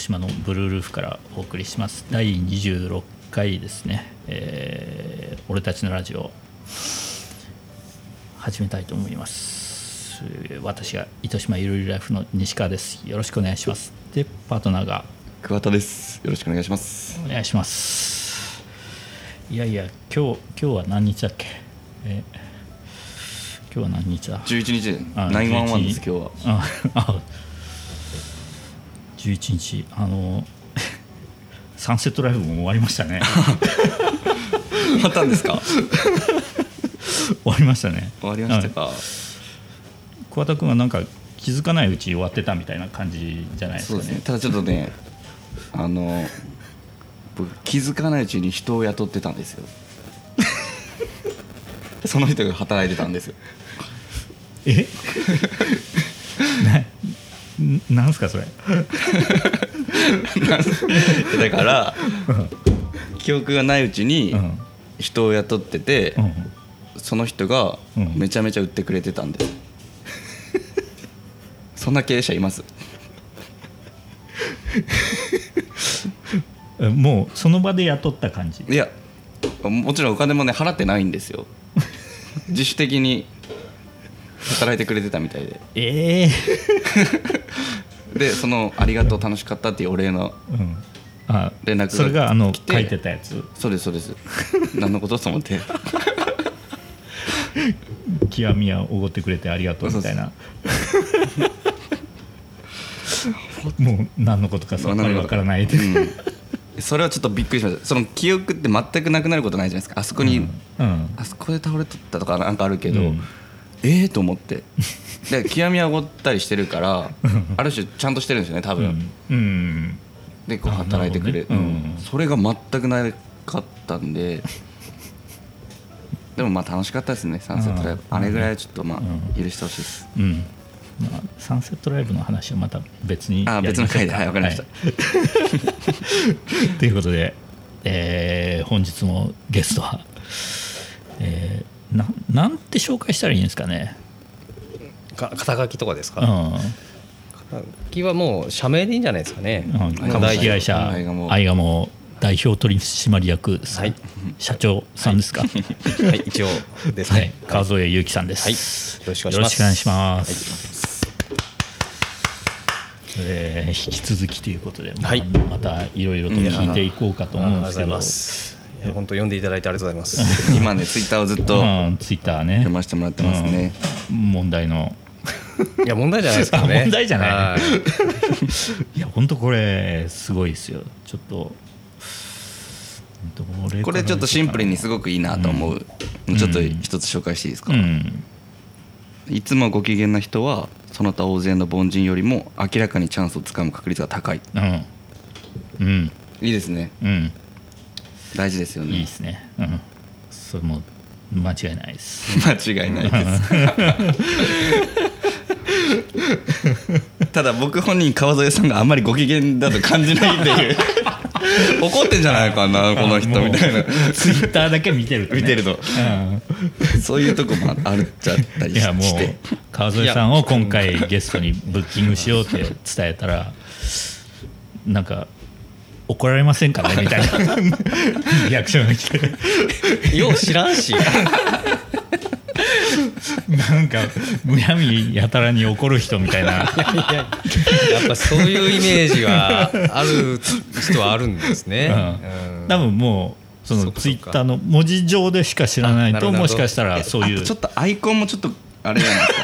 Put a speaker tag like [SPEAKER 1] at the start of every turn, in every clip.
[SPEAKER 1] 島のブルールーフからお送りします。第26回ですね、えー俺たちのラジオ。始めたいと思います。私が糸島ゆるゆるライフの西川です。よろしくお願いします。でパートナーが。
[SPEAKER 2] 桑田です。よろしくお願いします。
[SPEAKER 1] お願いします。いやいや今日今日は何日だっけ？え今日は何日だ
[SPEAKER 2] ？11日。
[SPEAKER 1] あ
[SPEAKER 2] 911です
[SPEAKER 1] 11
[SPEAKER 2] 今日は。
[SPEAKER 1] ああ11日あの サンセットライブも終わりましたね。
[SPEAKER 2] 終わったんですか？
[SPEAKER 1] 終わりましたね。
[SPEAKER 2] 終わりました
[SPEAKER 1] はい。
[SPEAKER 2] か
[SPEAKER 1] 桑田君はなんか気づかないうち終わってたみたいな感じじゃないですかね。
[SPEAKER 2] そうですね。ただちょっとねあの僕気づかないうちに人を雇ってたんですよ。その人が働いてたんですよ。
[SPEAKER 1] え？ななんすかそれ。
[SPEAKER 2] だから記憶がないうちに
[SPEAKER 1] うん。
[SPEAKER 2] 人を雇ってて、
[SPEAKER 1] うん。
[SPEAKER 2] その人が
[SPEAKER 1] うん。
[SPEAKER 2] めちゃめちゃ売ってくれてたんです、そんな経営者います？
[SPEAKER 1] えもうその場で雇った感じ？
[SPEAKER 2] いやもちろんお金もね払ってないんですよ。自主的に働いてくれてたみたいで。
[SPEAKER 1] ええ
[SPEAKER 2] でその「ありがとう楽しかった」っていうお礼の連絡が
[SPEAKER 1] それがあの書いてたやつ？
[SPEAKER 2] そうですそうです。何のことと思って。
[SPEAKER 1] 極みはおごってくれてありがとうみたいな。もう何のことかさっぱりわからないで、
[SPEAKER 2] うん。それはちょっとびっくりしました。その記憶って全くなくなることないじゃないですか。あそこに、
[SPEAKER 1] うん。
[SPEAKER 2] あそこで倒れとったとかなんかあるけど、
[SPEAKER 1] うん
[SPEAKER 2] ええと思って。で極みはおごったりしてるからある種ちゃんとしてるんですよね多分、
[SPEAKER 1] うん、うん。
[SPEAKER 2] でこう
[SPEAKER 1] あ
[SPEAKER 2] 働いてくれ、
[SPEAKER 1] なるね。うん。
[SPEAKER 2] うん。それが全くなかったんで。でもまあ楽しかったですねサンセットライブ。
[SPEAKER 1] うん。
[SPEAKER 2] あれぐらいはちょっとま
[SPEAKER 1] う
[SPEAKER 2] あ許してほしいです。
[SPEAKER 1] うん。まあ、サンセットライブの話はまた別に
[SPEAKER 2] あ別の回で。はいわかりました、
[SPEAKER 1] はい。ということで、えー本日もゲストは、えーななんて紹介したらいいんですかね、
[SPEAKER 3] か肩書きとかですか、
[SPEAKER 1] うん。
[SPEAKER 3] 肩書きはもう社名でいいんじゃないですかね、
[SPEAKER 1] うん。
[SPEAKER 2] 株
[SPEAKER 1] 株式会社
[SPEAKER 2] アイガモ
[SPEAKER 1] アイガモ代表取締役
[SPEAKER 3] はい。
[SPEAKER 1] 社長さんですか、
[SPEAKER 3] はい。一応です
[SPEAKER 1] はい。
[SPEAKER 3] ね、
[SPEAKER 1] 川添裕樹さんです、
[SPEAKER 3] はい。よろしくお
[SPEAKER 1] よ
[SPEAKER 3] 願いします。
[SPEAKER 1] ろしくお願いえー引き続きということで、まあ
[SPEAKER 3] はい。
[SPEAKER 1] またいろいろと聞いていこうかと
[SPEAKER 3] ありがとうござい
[SPEAKER 1] 思うんです。けど、
[SPEAKER 3] 本当読んでいただいてありがとうございます。
[SPEAKER 2] 今ねツイッターをずっと
[SPEAKER 1] うん、ツイッターね。
[SPEAKER 2] 読ませてもらってますね、
[SPEAKER 1] うん。問題の。
[SPEAKER 3] いや問題じゃないですかね。
[SPEAKER 1] あ問題じゃない。
[SPEAKER 3] はい。
[SPEAKER 1] いや本当これすごいですよ。ちょっと。
[SPEAKER 2] これちょっとシンプルにすごくいいなと思う、
[SPEAKER 1] うん。
[SPEAKER 2] ちょっと一つ紹介していいですか、
[SPEAKER 1] うん。
[SPEAKER 2] いつもご機嫌な人はその他大勢の凡人よりも明らかにチャンスをつかむ確率が高い。
[SPEAKER 1] うん。うん。
[SPEAKER 2] いいですね。
[SPEAKER 1] うん
[SPEAKER 2] 大事ですよね。
[SPEAKER 1] いいですね。うん。それも間違いないです。
[SPEAKER 2] 間違いないです。ただ僕本人川添さんがあんまりご機嫌だと感じないっていう。怒ってんじゃないかなこの人みたいな。
[SPEAKER 1] ツイッターだけ見てると、ね、
[SPEAKER 2] 見てると。
[SPEAKER 1] うん。
[SPEAKER 2] そういうとこもあるっちゃったり
[SPEAKER 1] いやもう
[SPEAKER 2] して
[SPEAKER 1] 川添さんを今回ゲストにブッキングしようって伝えたらなんか怒られませんかね？みたいな。リアクションが来て。
[SPEAKER 3] よう知らんし。
[SPEAKER 1] なんかむやみやたらに怒る人みたいな。い
[SPEAKER 3] ややっぱそういうイメージがある人はあるんですね、
[SPEAKER 1] うん。
[SPEAKER 3] うん。
[SPEAKER 1] 多分もうそのツイッターの文字上でしか知らないともしかしたらそういう。
[SPEAKER 2] あとちょっとアイコンもちょっとあれじゃな。いで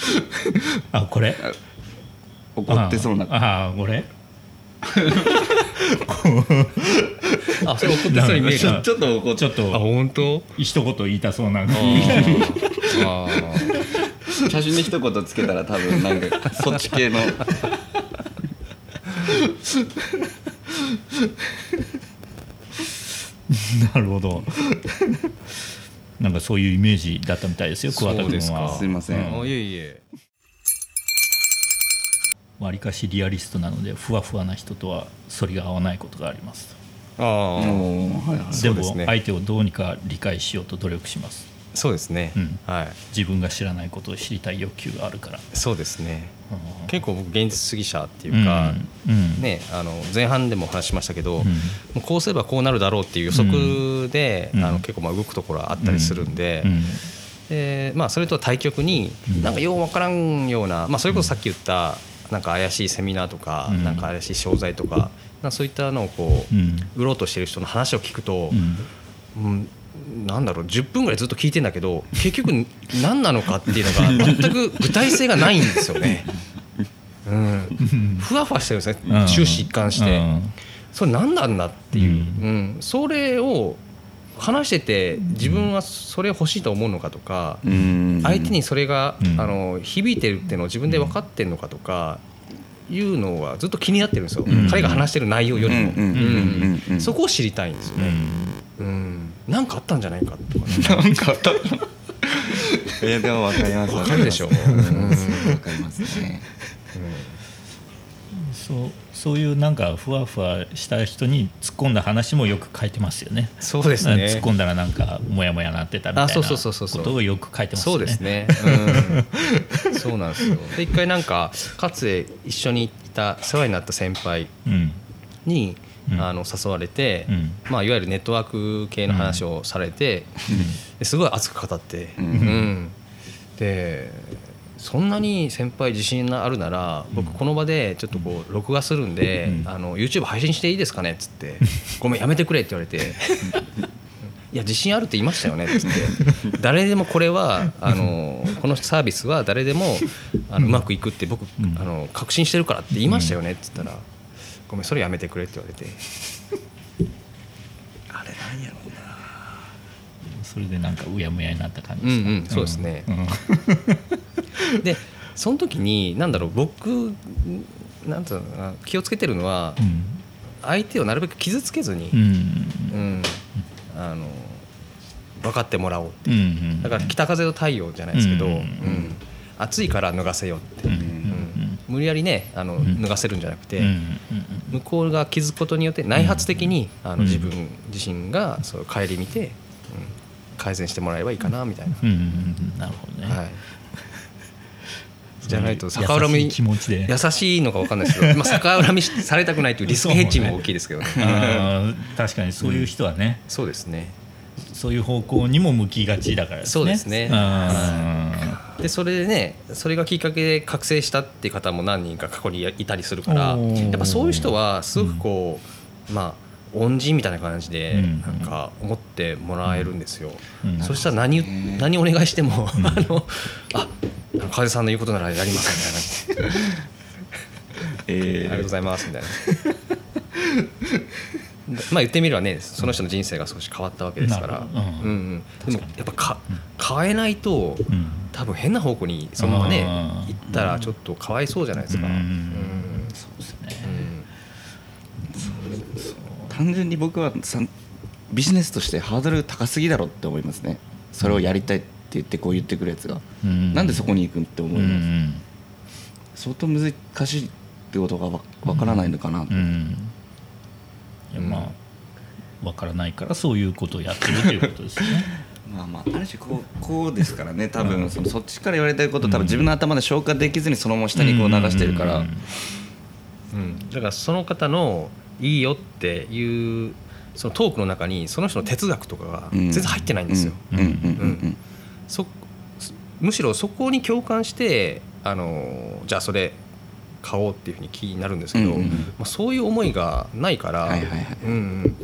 [SPEAKER 2] すか
[SPEAKER 1] あこれ？
[SPEAKER 2] 怒ってそうな。
[SPEAKER 1] ああこれ？
[SPEAKER 3] あそれ怒ってそうに見える
[SPEAKER 2] ちょっと怒っ
[SPEAKER 1] ちょっ
[SPEAKER 3] あ
[SPEAKER 1] と
[SPEAKER 3] 本当？
[SPEAKER 1] 一言言いたそうな。
[SPEAKER 3] あー。あー
[SPEAKER 2] 写真に一言つけたら多分なんかそっち系の。
[SPEAKER 1] なるほど。なんかそういうイメージだったみたいですよ桑田
[SPEAKER 3] そうですか。
[SPEAKER 1] 君は
[SPEAKER 2] すいません。
[SPEAKER 3] あいえいえ
[SPEAKER 1] わりかしリアリストなのでふわふわな人とは反りが合わないことがあります。
[SPEAKER 3] ああ
[SPEAKER 2] は
[SPEAKER 1] でも相手をどうにか理解しようと努力します。
[SPEAKER 3] そうですね、
[SPEAKER 1] うん。
[SPEAKER 3] はい。
[SPEAKER 1] 自分が知らないことを知りたい欲求があるから。
[SPEAKER 3] そうですね。
[SPEAKER 1] うん。
[SPEAKER 3] 結構僕現実主義者っていうか、
[SPEAKER 1] うん。うん。
[SPEAKER 3] ね、あの前半でもお話ししましたけど、
[SPEAKER 1] うん。
[SPEAKER 3] もうこうすればこうなるだろうっていう予測で、
[SPEAKER 1] うん。
[SPEAKER 3] あの結構まあ動くところはあったりするんで,、
[SPEAKER 1] うん。
[SPEAKER 3] でまあ、それと対極に
[SPEAKER 1] うん。
[SPEAKER 3] なんかようわからんような、まあ、それこそさっき言ったなんか怪しいセミナーとか、
[SPEAKER 1] うん。
[SPEAKER 3] なんか怪しい商材とかなそういったのをこう、
[SPEAKER 1] うん。
[SPEAKER 3] 売ろうとしてる人の話を聞くと、
[SPEAKER 1] うん。
[SPEAKER 3] うんなんだろう10分ぐらいずっと聞いてんだけど結局何なのかっていうのが全く具体性がないんですよね。うん、ふわふわしてるんですね。
[SPEAKER 1] うん。
[SPEAKER 3] 終始一貫して、
[SPEAKER 1] うん。
[SPEAKER 3] それ何なんだっていう、
[SPEAKER 1] う
[SPEAKER 3] うん。それを話してて自分はそれ欲しいと思うのかとか、
[SPEAKER 2] うん。
[SPEAKER 3] 相手にそれが、
[SPEAKER 1] うん。
[SPEAKER 3] あの響いてるっていうのを自分で分かってるのかとかいうのはずっと気になってるんですよ、
[SPEAKER 1] うん。
[SPEAKER 3] 彼が話してる内容よりも、
[SPEAKER 2] うん。うん。うん。うん。うん。
[SPEAKER 3] そこを知りたいんですよね。
[SPEAKER 1] うん。
[SPEAKER 3] うん、なんかあったんじゃないかとか、ね、
[SPEAKER 2] なんかあった。いやでも分かります。
[SPEAKER 3] わかるでしょ。
[SPEAKER 2] うん。分かりますね
[SPEAKER 1] そうそういうなんかふわふわした人に突っ込んだ話もよく書いてますよね。
[SPEAKER 3] そうですね。
[SPEAKER 1] 突っ込んだらなんかモヤモヤなってたみたいな
[SPEAKER 3] あそうそうそうそうそう。
[SPEAKER 1] ことをよく書いてますよね。
[SPEAKER 3] そうですね、うん、そうなんですよ。で一回なんかかつて一緒にいた世話になった先輩
[SPEAKER 1] うん。
[SPEAKER 3] に、
[SPEAKER 1] うん。
[SPEAKER 3] あの誘われて、
[SPEAKER 1] うん。
[SPEAKER 3] まあ、いわゆるネットワーク系の話をされて、ですごい熱く語って、
[SPEAKER 2] うん。
[SPEAKER 3] うん。でそんなに先輩自信があるなら僕この場でちょっとこう録画するんで、
[SPEAKER 1] うん。
[SPEAKER 3] あの YouTube 配信していいですかね？っつって「ごめんやめてくれ」って言われて「いや自信あるって言いましたよね」っつって「誰でもこれはあのこのサービスは誰でもあのうまくいくって僕
[SPEAKER 1] うん。
[SPEAKER 3] あの確信してるからって言いましたよね」っつったら「ごめんそれやめてくれ」って言われて
[SPEAKER 2] あれなんやろうな
[SPEAKER 1] それでなんかうやむやになった感じ
[SPEAKER 3] うん
[SPEAKER 1] ですか？
[SPEAKER 3] うんそうですね。
[SPEAKER 1] うん。
[SPEAKER 3] でその時になんだろう僕なんつうのかな気をつけてるのは
[SPEAKER 1] うん。
[SPEAKER 3] 相手をなるべく傷つけずに
[SPEAKER 1] う、ん。
[SPEAKER 3] うんあの分かってもらおうって
[SPEAKER 1] う。んうん。
[SPEAKER 3] だから北風と太陽じゃないですけど、
[SPEAKER 1] う
[SPEAKER 3] うんん。暑いから脱がせようって、
[SPEAKER 1] う。ん
[SPEAKER 3] うん無理やりねあの
[SPEAKER 1] ん。
[SPEAKER 3] 脱がせるんじゃなくて、
[SPEAKER 1] うんうん
[SPEAKER 3] 向こうが気づくことによって内発的に、あ
[SPEAKER 1] うん。
[SPEAKER 3] の自分自身がそう顧みて、うん改善してもらえばいいかなみたいな。
[SPEAKER 1] うんうんうんなるほどね。
[SPEAKER 3] はい。じゃないと逆恨み。
[SPEAKER 1] 優しい気持ちで。
[SPEAKER 3] 優しいのか分かんないですけど、まあ、逆恨みされたくないというリスクヘッジも大きいですけどね。
[SPEAKER 1] 確かにそういう人はね、
[SPEAKER 3] そうですね。
[SPEAKER 1] そういう方向にも向きがちだからですね。
[SPEAKER 3] そうですね。
[SPEAKER 1] うん。
[SPEAKER 3] でそれでねそれがきっかけで覚醒したっていう方も何人か過去にいたりするからやっぱそういう人はすごくこう、まあ恩人みたいな感じで
[SPEAKER 1] うん。
[SPEAKER 3] なんか思ってもらえるんですよ。
[SPEAKER 1] うん。
[SPEAKER 3] そしたら何何お願いしても、あのあ風さんの言うことならやりますみたいな。
[SPEAKER 2] え
[SPEAKER 3] ありがとうございますみたいな。まあ言ってみればねその人の人生が少し変わったわけですから、
[SPEAKER 1] うん。
[SPEAKER 3] うんうん。でもやっぱか変えないと
[SPEAKER 1] うん。
[SPEAKER 3] 多分変な方向にそのままね行ったらちょっとかわいそうじゃないですか。
[SPEAKER 1] うん。
[SPEAKER 3] うん。
[SPEAKER 1] そうですね。
[SPEAKER 2] 単純に僕はさビジネスとしてハードル高すぎだろって思いますね。それをやりたいって言ってこう言ってくるやつが、
[SPEAKER 1] うん。
[SPEAKER 2] なんでそこに行くって思
[SPEAKER 1] うん
[SPEAKER 2] います、相当難しいってことがわわからないのかな、
[SPEAKER 1] うんうん。いやまあわからないからそういうことをやってるということですね。
[SPEAKER 2] まあまあある種こうこうですからね。多分そのそっちから言われたいこと多分自分の頭で消化できずにそのまま下にこう流してるから、
[SPEAKER 1] うん。
[SPEAKER 3] うん。だからその方のいいよっていうそのトークの中にその人の哲学とかが全然入ってないんですよ。
[SPEAKER 2] うん。うん。うん。うん。
[SPEAKER 3] そむしろそこに共感してあのじゃあそれ買おうっていうふうに気になるんですけど、
[SPEAKER 2] うんうん
[SPEAKER 3] まあ、そういう思いがないから、
[SPEAKER 2] はいはいはい。
[SPEAKER 3] うん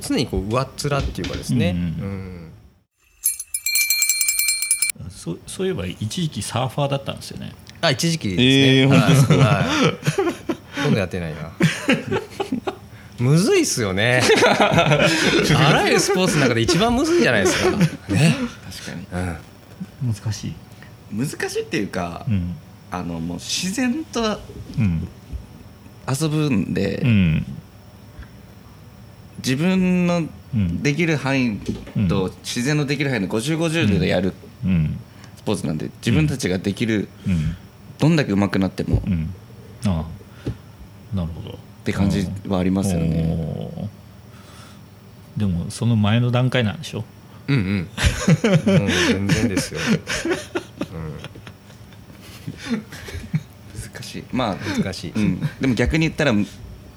[SPEAKER 3] 常にこう上っ面っていうかですね、
[SPEAKER 1] うん
[SPEAKER 3] うん
[SPEAKER 1] そうそういえば一時期サーファーだったんですよね。
[SPEAKER 3] あ一時期ですね、
[SPEAKER 2] えー
[SPEAKER 3] はい。はい。今度やってないな むずいっすよね。あらゆるスポーツの中で一番むずいじゃないですか。ね、
[SPEAKER 2] 確かに。
[SPEAKER 3] うん、
[SPEAKER 1] 難しい。
[SPEAKER 2] 難しいっていうか、
[SPEAKER 1] うん。
[SPEAKER 2] あのもう自然と
[SPEAKER 1] うん。
[SPEAKER 2] 遊ぶんで、
[SPEAKER 1] うん。
[SPEAKER 2] 自分の
[SPEAKER 1] うん。
[SPEAKER 2] できる範囲と自然のできる範囲の5050でやる
[SPEAKER 1] うん。
[SPEAKER 2] スポーツなんで自分たちができる
[SPEAKER 1] うん。
[SPEAKER 2] どんだけ上手くなってもっ
[SPEAKER 1] うん。ああ。なるほど。って
[SPEAKER 2] 感じはありますよね。
[SPEAKER 1] ね。でもその前の段階なんでしょ？
[SPEAKER 3] うんうん。もう全然ですよ、
[SPEAKER 2] 難しい。まあ
[SPEAKER 3] うん、難しい、
[SPEAKER 2] うん、でも逆に言ったら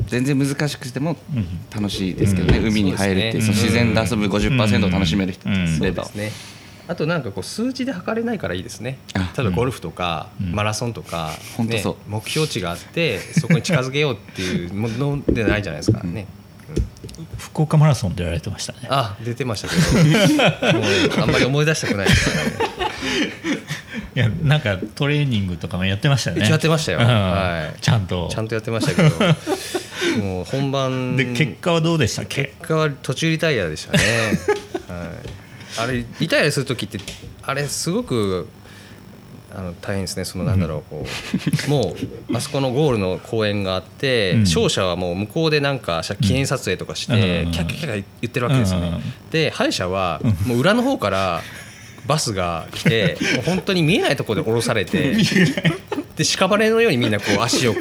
[SPEAKER 2] 全然難しくても
[SPEAKER 1] うん。
[SPEAKER 2] 楽しいですけどね、
[SPEAKER 1] うん。
[SPEAKER 2] 海に入るっていう
[SPEAKER 3] そうですね。
[SPEAKER 2] その自然で遊ぶ50%を楽しめる人って
[SPEAKER 1] うん。
[SPEAKER 2] すれば、
[SPEAKER 3] そうですねあとなんかこう数値で測れないからいいですね。
[SPEAKER 2] あ
[SPEAKER 3] 例えばゴルフとか
[SPEAKER 1] うん。
[SPEAKER 3] マラソンとか、ね
[SPEAKER 2] ほんとそう。
[SPEAKER 3] 目標値があってそこに近づけようっていうものでないじゃないですか。ね、うん。
[SPEAKER 1] 福岡マラソン出られてましたね。
[SPEAKER 3] あ出てましたけど。もうあんまり思い出したくない。ですからね
[SPEAKER 1] いやなんかトレーニングとかもやってましたよね。
[SPEAKER 3] 一応やってましたよ。
[SPEAKER 1] うん。
[SPEAKER 3] はい。
[SPEAKER 1] ちゃんと。
[SPEAKER 3] ちゃんとやってましたけど。もう本番
[SPEAKER 1] で結果はどうでしたっけ？
[SPEAKER 3] 結果は途中リタイアでしたね、はい、あれリタイアする時ってあれすごくあの大変ですね。そのなんだろうこうもうあそこのゴールの公園があって、
[SPEAKER 1] うん。
[SPEAKER 3] 勝者はもう向こうでなんか記念撮影とかして、
[SPEAKER 1] うん。
[SPEAKER 3] キャッキャッキャッ言ってるわけですよね、
[SPEAKER 1] うん。
[SPEAKER 3] で敗者はもう裏の方からバスが来て もう本当に見えないところで降ろされてで屍のようにみんなこう足をこ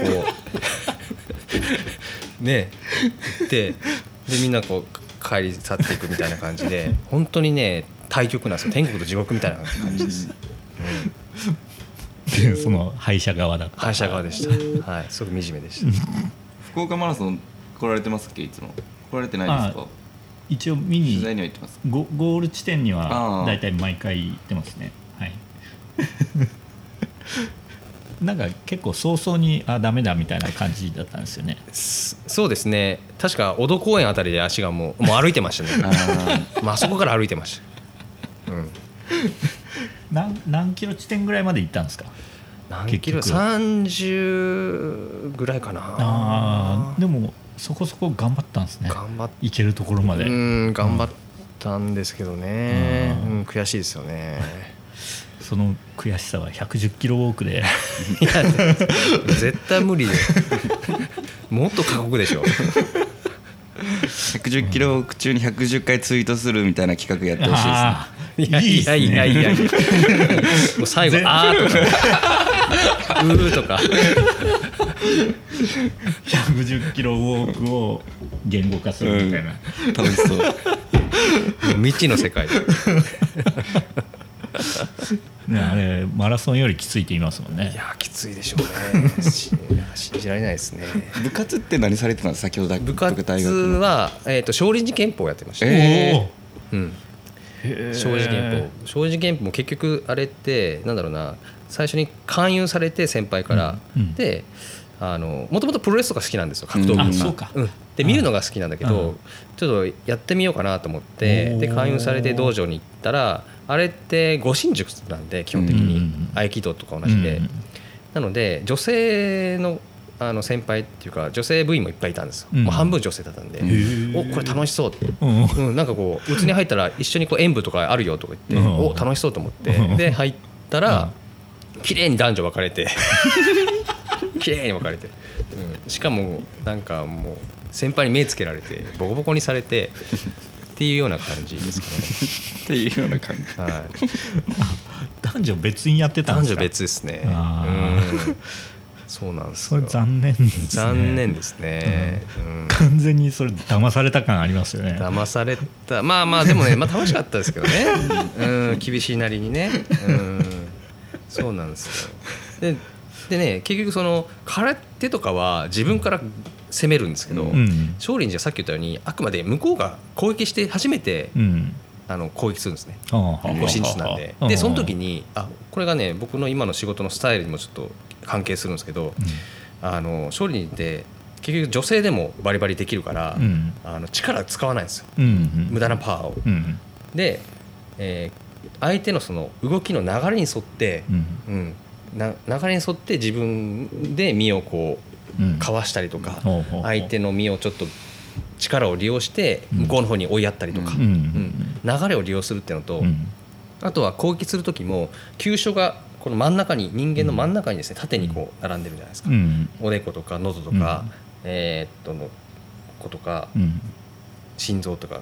[SPEAKER 3] う ねででみんなこう帰り去っていくみたいな感じで 本当にね対極なんですよ。天国と地獄みたいな感じ。です
[SPEAKER 1] でその敗者側だった。
[SPEAKER 3] 反射側でした。はい。すごく惨めでした。
[SPEAKER 2] 福岡マラソン来られてますっけ？いつも。来られてないですか？
[SPEAKER 1] 一応見
[SPEAKER 2] 取
[SPEAKER 1] に
[SPEAKER 2] 材には行ってます。
[SPEAKER 1] ゴゴール地点に
[SPEAKER 2] あー。
[SPEAKER 1] は大体毎回行ってますね。はい なんか結構早々にあダメだみたいな感じだったんですよね。
[SPEAKER 3] そそうですね。確か小戸公園あたりで足がもうもう歩いてましたね。
[SPEAKER 2] あ
[SPEAKER 3] まああそこから歩いてました。うん。
[SPEAKER 1] 何何キロ地点ぐらいまで行ったんですか？
[SPEAKER 3] 何キロ？
[SPEAKER 1] 結局
[SPEAKER 3] 30ぐらいかな。
[SPEAKER 1] ああでもそこそこ頑張ったんですね。
[SPEAKER 3] 頑張っ
[SPEAKER 1] 行けるところまで。
[SPEAKER 3] うん頑張ったんですけどね、
[SPEAKER 1] うん。
[SPEAKER 3] うん、悔しいですよね
[SPEAKER 1] その悔しさは110キロウォークで。
[SPEAKER 3] いや絶対無理で。もっと過酷でしょ。
[SPEAKER 2] 110キロ中に110回ツイートするみたいな企画やってほしいですね。
[SPEAKER 1] あ
[SPEAKER 3] いや
[SPEAKER 1] ーい
[SPEAKER 3] やいやいや。いやもう最後「
[SPEAKER 1] 全
[SPEAKER 3] あー」とか「うー」とか。
[SPEAKER 1] 110キロウォークを言語化するみたいな、
[SPEAKER 2] 楽しそう
[SPEAKER 3] もう。未知の世界で
[SPEAKER 1] ね、あれマラソンよりきついって言いますもんね。
[SPEAKER 3] いやきついでしょうね。信じられないですね。
[SPEAKER 2] 部活って何されてたんですか先ほど
[SPEAKER 3] 部活
[SPEAKER 2] 大学の
[SPEAKER 3] は、えー、と少林寺拳法をやってました、
[SPEAKER 2] えー。
[SPEAKER 3] うん、少林寺拳法。少林寺拳法も結局あれってなんだろうな最初に勧誘されて先輩から、
[SPEAKER 1] うん。うん。
[SPEAKER 3] であのもともとプロレスとか好きなんですよ格闘技。
[SPEAKER 2] うん。
[SPEAKER 3] とか、で見るのが好きなんだけど、
[SPEAKER 1] うん。
[SPEAKER 3] ちょっとやってみようかなと思ってで勧誘されて道場に行ったらあれって護身術なんで基本的に、
[SPEAKER 1] うん
[SPEAKER 3] 合気道とか同じで、
[SPEAKER 1] うん
[SPEAKER 3] なので女性のあの先輩っていうか女性部員もいっぱいいたんですよ、
[SPEAKER 1] うん。
[SPEAKER 3] もう半分女性だったんで、
[SPEAKER 1] ー。
[SPEAKER 3] おこれ楽しそう。って
[SPEAKER 1] うん。
[SPEAKER 3] うん、なんかこううちに入ったら一緒にこう演舞とかあるよとか言って、
[SPEAKER 1] うん。
[SPEAKER 3] お楽しそうと思って。
[SPEAKER 1] うん。
[SPEAKER 3] で入ったら綺麗に男女分かれて。綺麗に分かれて、うん、しかもなんかもう先輩に目つけられてボコボコにされてっていうような感じです
[SPEAKER 2] っていうような感じ。
[SPEAKER 3] かね、はい、
[SPEAKER 1] 男女別にやってたん
[SPEAKER 3] 男女
[SPEAKER 1] ですか？
[SPEAKER 3] 別ですね。
[SPEAKER 1] あ
[SPEAKER 3] うん。そうなんです
[SPEAKER 1] それ
[SPEAKER 3] よ
[SPEAKER 1] 残念ですね。
[SPEAKER 3] 残念ですね、うん。
[SPEAKER 1] 完全にそれ騙された感ありますよね。
[SPEAKER 3] 騙された。まあまあでもね、まあ、楽しかったですけどね、うん、厳しいなりにね、うん、そうなんですよ。ででね結局その空手とかは自分から攻めるんですけど、
[SPEAKER 1] うん。
[SPEAKER 3] 少林寺はさっき言ったようにあくまで向こうが攻撃して初めて、
[SPEAKER 1] うん。
[SPEAKER 3] あの攻撃するんですね。護身術なんで。でその時にあこれがね僕の今の仕事のスタイルにもちょっと関係するんですけど、あの少林寺って結局女性でもバリバリできるから、
[SPEAKER 1] うん。
[SPEAKER 3] あの力使わないんですよ。無駄なパワーを。
[SPEAKER 1] うん。
[SPEAKER 3] で、えー相手のその動きの流れに沿って、
[SPEAKER 1] うん。
[SPEAKER 3] うん。な流れに沿って自分で身をこう
[SPEAKER 1] うん
[SPEAKER 3] かわしたりとか、相手の身をちょっと力を利用して
[SPEAKER 1] うん。
[SPEAKER 3] 向こうの方に追いやったりとか、流れを利用するっていうのと、
[SPEAKER 1] うん。
[SPEAKER 3] あとは攻撃する時も急所がこの真ん中に人間の真ん中にですね縦にこう並んでるじゃないですか、
[SPEAKER 1] うん。
[SPEAKER 3] おでことか喉とか、えーっとのことか
[SPEAKER 1] うん。
[SPEAKER 3] 心臓とか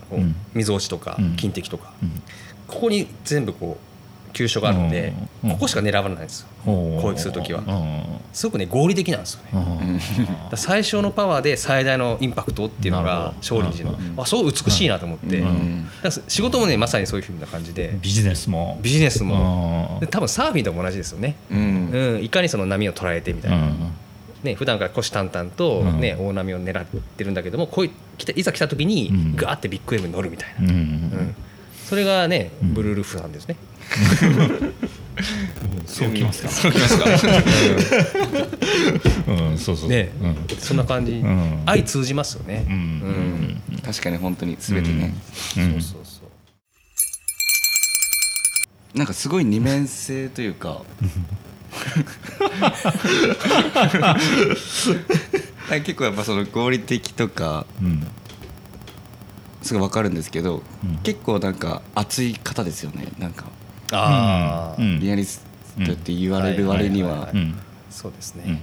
[SPEAKER 3] みぞおちとか
[SPEAKER 1] うん。
[SPEAKER 3] 筋的とか、
[SPEAKER 1] うん。
[SPEAKER 3] ここに全部こう急所があるんで
[SPEAKER 1] うん
[SPEAKER 3] ここしか狙わないんですよ。攻撃する時は。
[SPEAKER 1] うん
[SPEAKER 3] すごくね合理的なんですよね。
[SPEAKER 1] うん。
[SPEAKER 3] だから最小のパワーで最大のインパクトっていうのが
[SPEAKER 1] なるほど。
[SPEAKER 3] 少林寺のあそう美しいなと思って、仕事もねまさにそういうふうな感じで。
[SPEAKER 1] ビジネスも。
[SPEAKER 3] ビジネスも。
[SPEAKER 1] うん
[SPEAKER 3] で多分サーフィンとも同じですよね、
[SPEAKER 2] うん。
[SPEAKER 3] うん、いかにその波を捉えてみたいな、
[SPEAKER 1] うん
[SPEAKER 3] ね普段から虎視眈々と、ね大波を狙ってるんだけどもこうい来たいざ来た時に
[SPEAKER 1] うん。
[SPEAKER 3] ガーってビッグウェーブに乗るみたいな、
[SPEAKER 1] うん
[SPEAKER 3] うんそれがねブルールフなんですね、
[SPEAKER 1] そうきますか。
[SPEAKER 2] そうきますか。
[SPEAKER 1] うん。そうそう。
[SPEAKER 3] ね。
[SPEAKER 1] うん。
[SPEAKER 3] そんな感じ、
[SPEAKER 1] ん。
[SPEAKER 3] 愛通じますよね、
[SPEAKER 1] うん。
[SPEAKER 3] うん。
[SPEAKER 2] 確かに本当に全てね、
[SPEAKER 1] うん。
[SPEAKER 3] そうそうそう。
[SPEAKER 2] なんかすごい二面性というか。結構やっぱその合理的とか
[SPEAKER 1] うん。
[SPEAKER 2] すごい分かるんですけど、
[SPEAKER 1] うん。
[SPEAKER 2] 結構なんか熱い方ですよね。なんか
[SPEAKER 3] ああ、
[SPEAKER 1] うん。
[SPEAKER 2] リアリストって言われる割には
[SPEAKER 1] うん。
[SPEAKER 3] そうですね、
[SPEAKER 1] うん。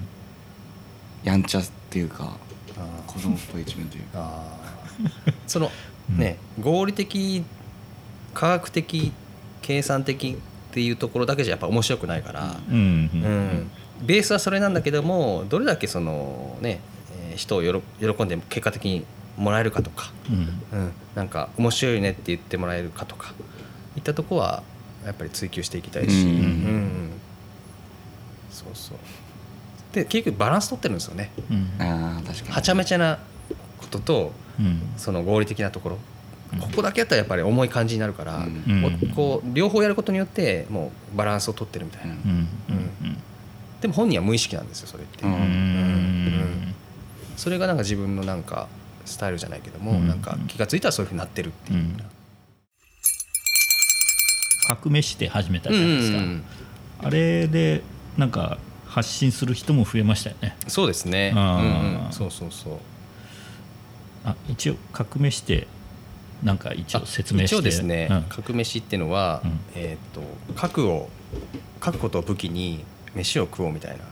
[SPEAKER 2] やんちゃっていうか子供っぽい一面というか。
[SPEAKER 3] そのね合理的科学的計算的っていうところだけじゃやっぱ面白くないから、
[SPEAKER 1] うん。
[SPEAKER 3] ベースはそれなんだけどもどれだけそのね、えー人をよろ喜んで結果的にもらえるかとか、
[SPEAKER 1] うん
[SPEAKER 3] うん、なんか面白いねって言ってもらえるかとかいったとこはやっぱり追求していきたいし、
[SPEAKER 2] うん。
[SPEAKER 3] うん。そうそう。で結局バランス取ってるんですよね。
[SPEAKER 1] うん。
[SPEAKER 2] ああ確かに。
[SPEAKER 3] はちゃめちゃなことと
[SPEAKER 1] うん。
[SPEAKER 3] その合理的なところ。ここだけやったらやっぱり重い感じになるから、こう両方やることによってもうバランスを取ってるみたいな、
[SPEAKER 2] うん。
[SPEAKER 1] うん。うん。
[SPEAKER 3] でも本人は無意識なんですよそれって、
[SPEAKER 2] うん。
[SPEAKER 1] うん。うん
[SPEAKER 3] それがなんか自分のなんかスタイルじゃないけども、
[SPEAKER 1] うん。
[SPEAKER 3] なんか気が付いたらそういうふうになってるっていう、
[SPEAKER 1] 革命して始めた
[SPEAKER 3] うん
[SPEAKER 1] じゃないですか。
[SPEAKER 3] うんうん
[SPEAKER 1] あれでなんか発信する人も増えましたよね。
[SPEAKER 3] そうですね、
[SPEAKER 1] あ
[SPEAKER 3] うん
[SPEAKER 1] ー
[SPEAKER 3] うん、そうそうそう。
[SPEAKER 1] あ一応革命してなんか一応説明して。
[SPEAKER 3] 一応ですね、
[SPEAKER 1] うん。
[SPEAKER 3] 核飯っていうのは、
[SPEAKER 1] うん。
[SPEAKER 3] えー、と核を書くことを武器に飯を食おうみたいな。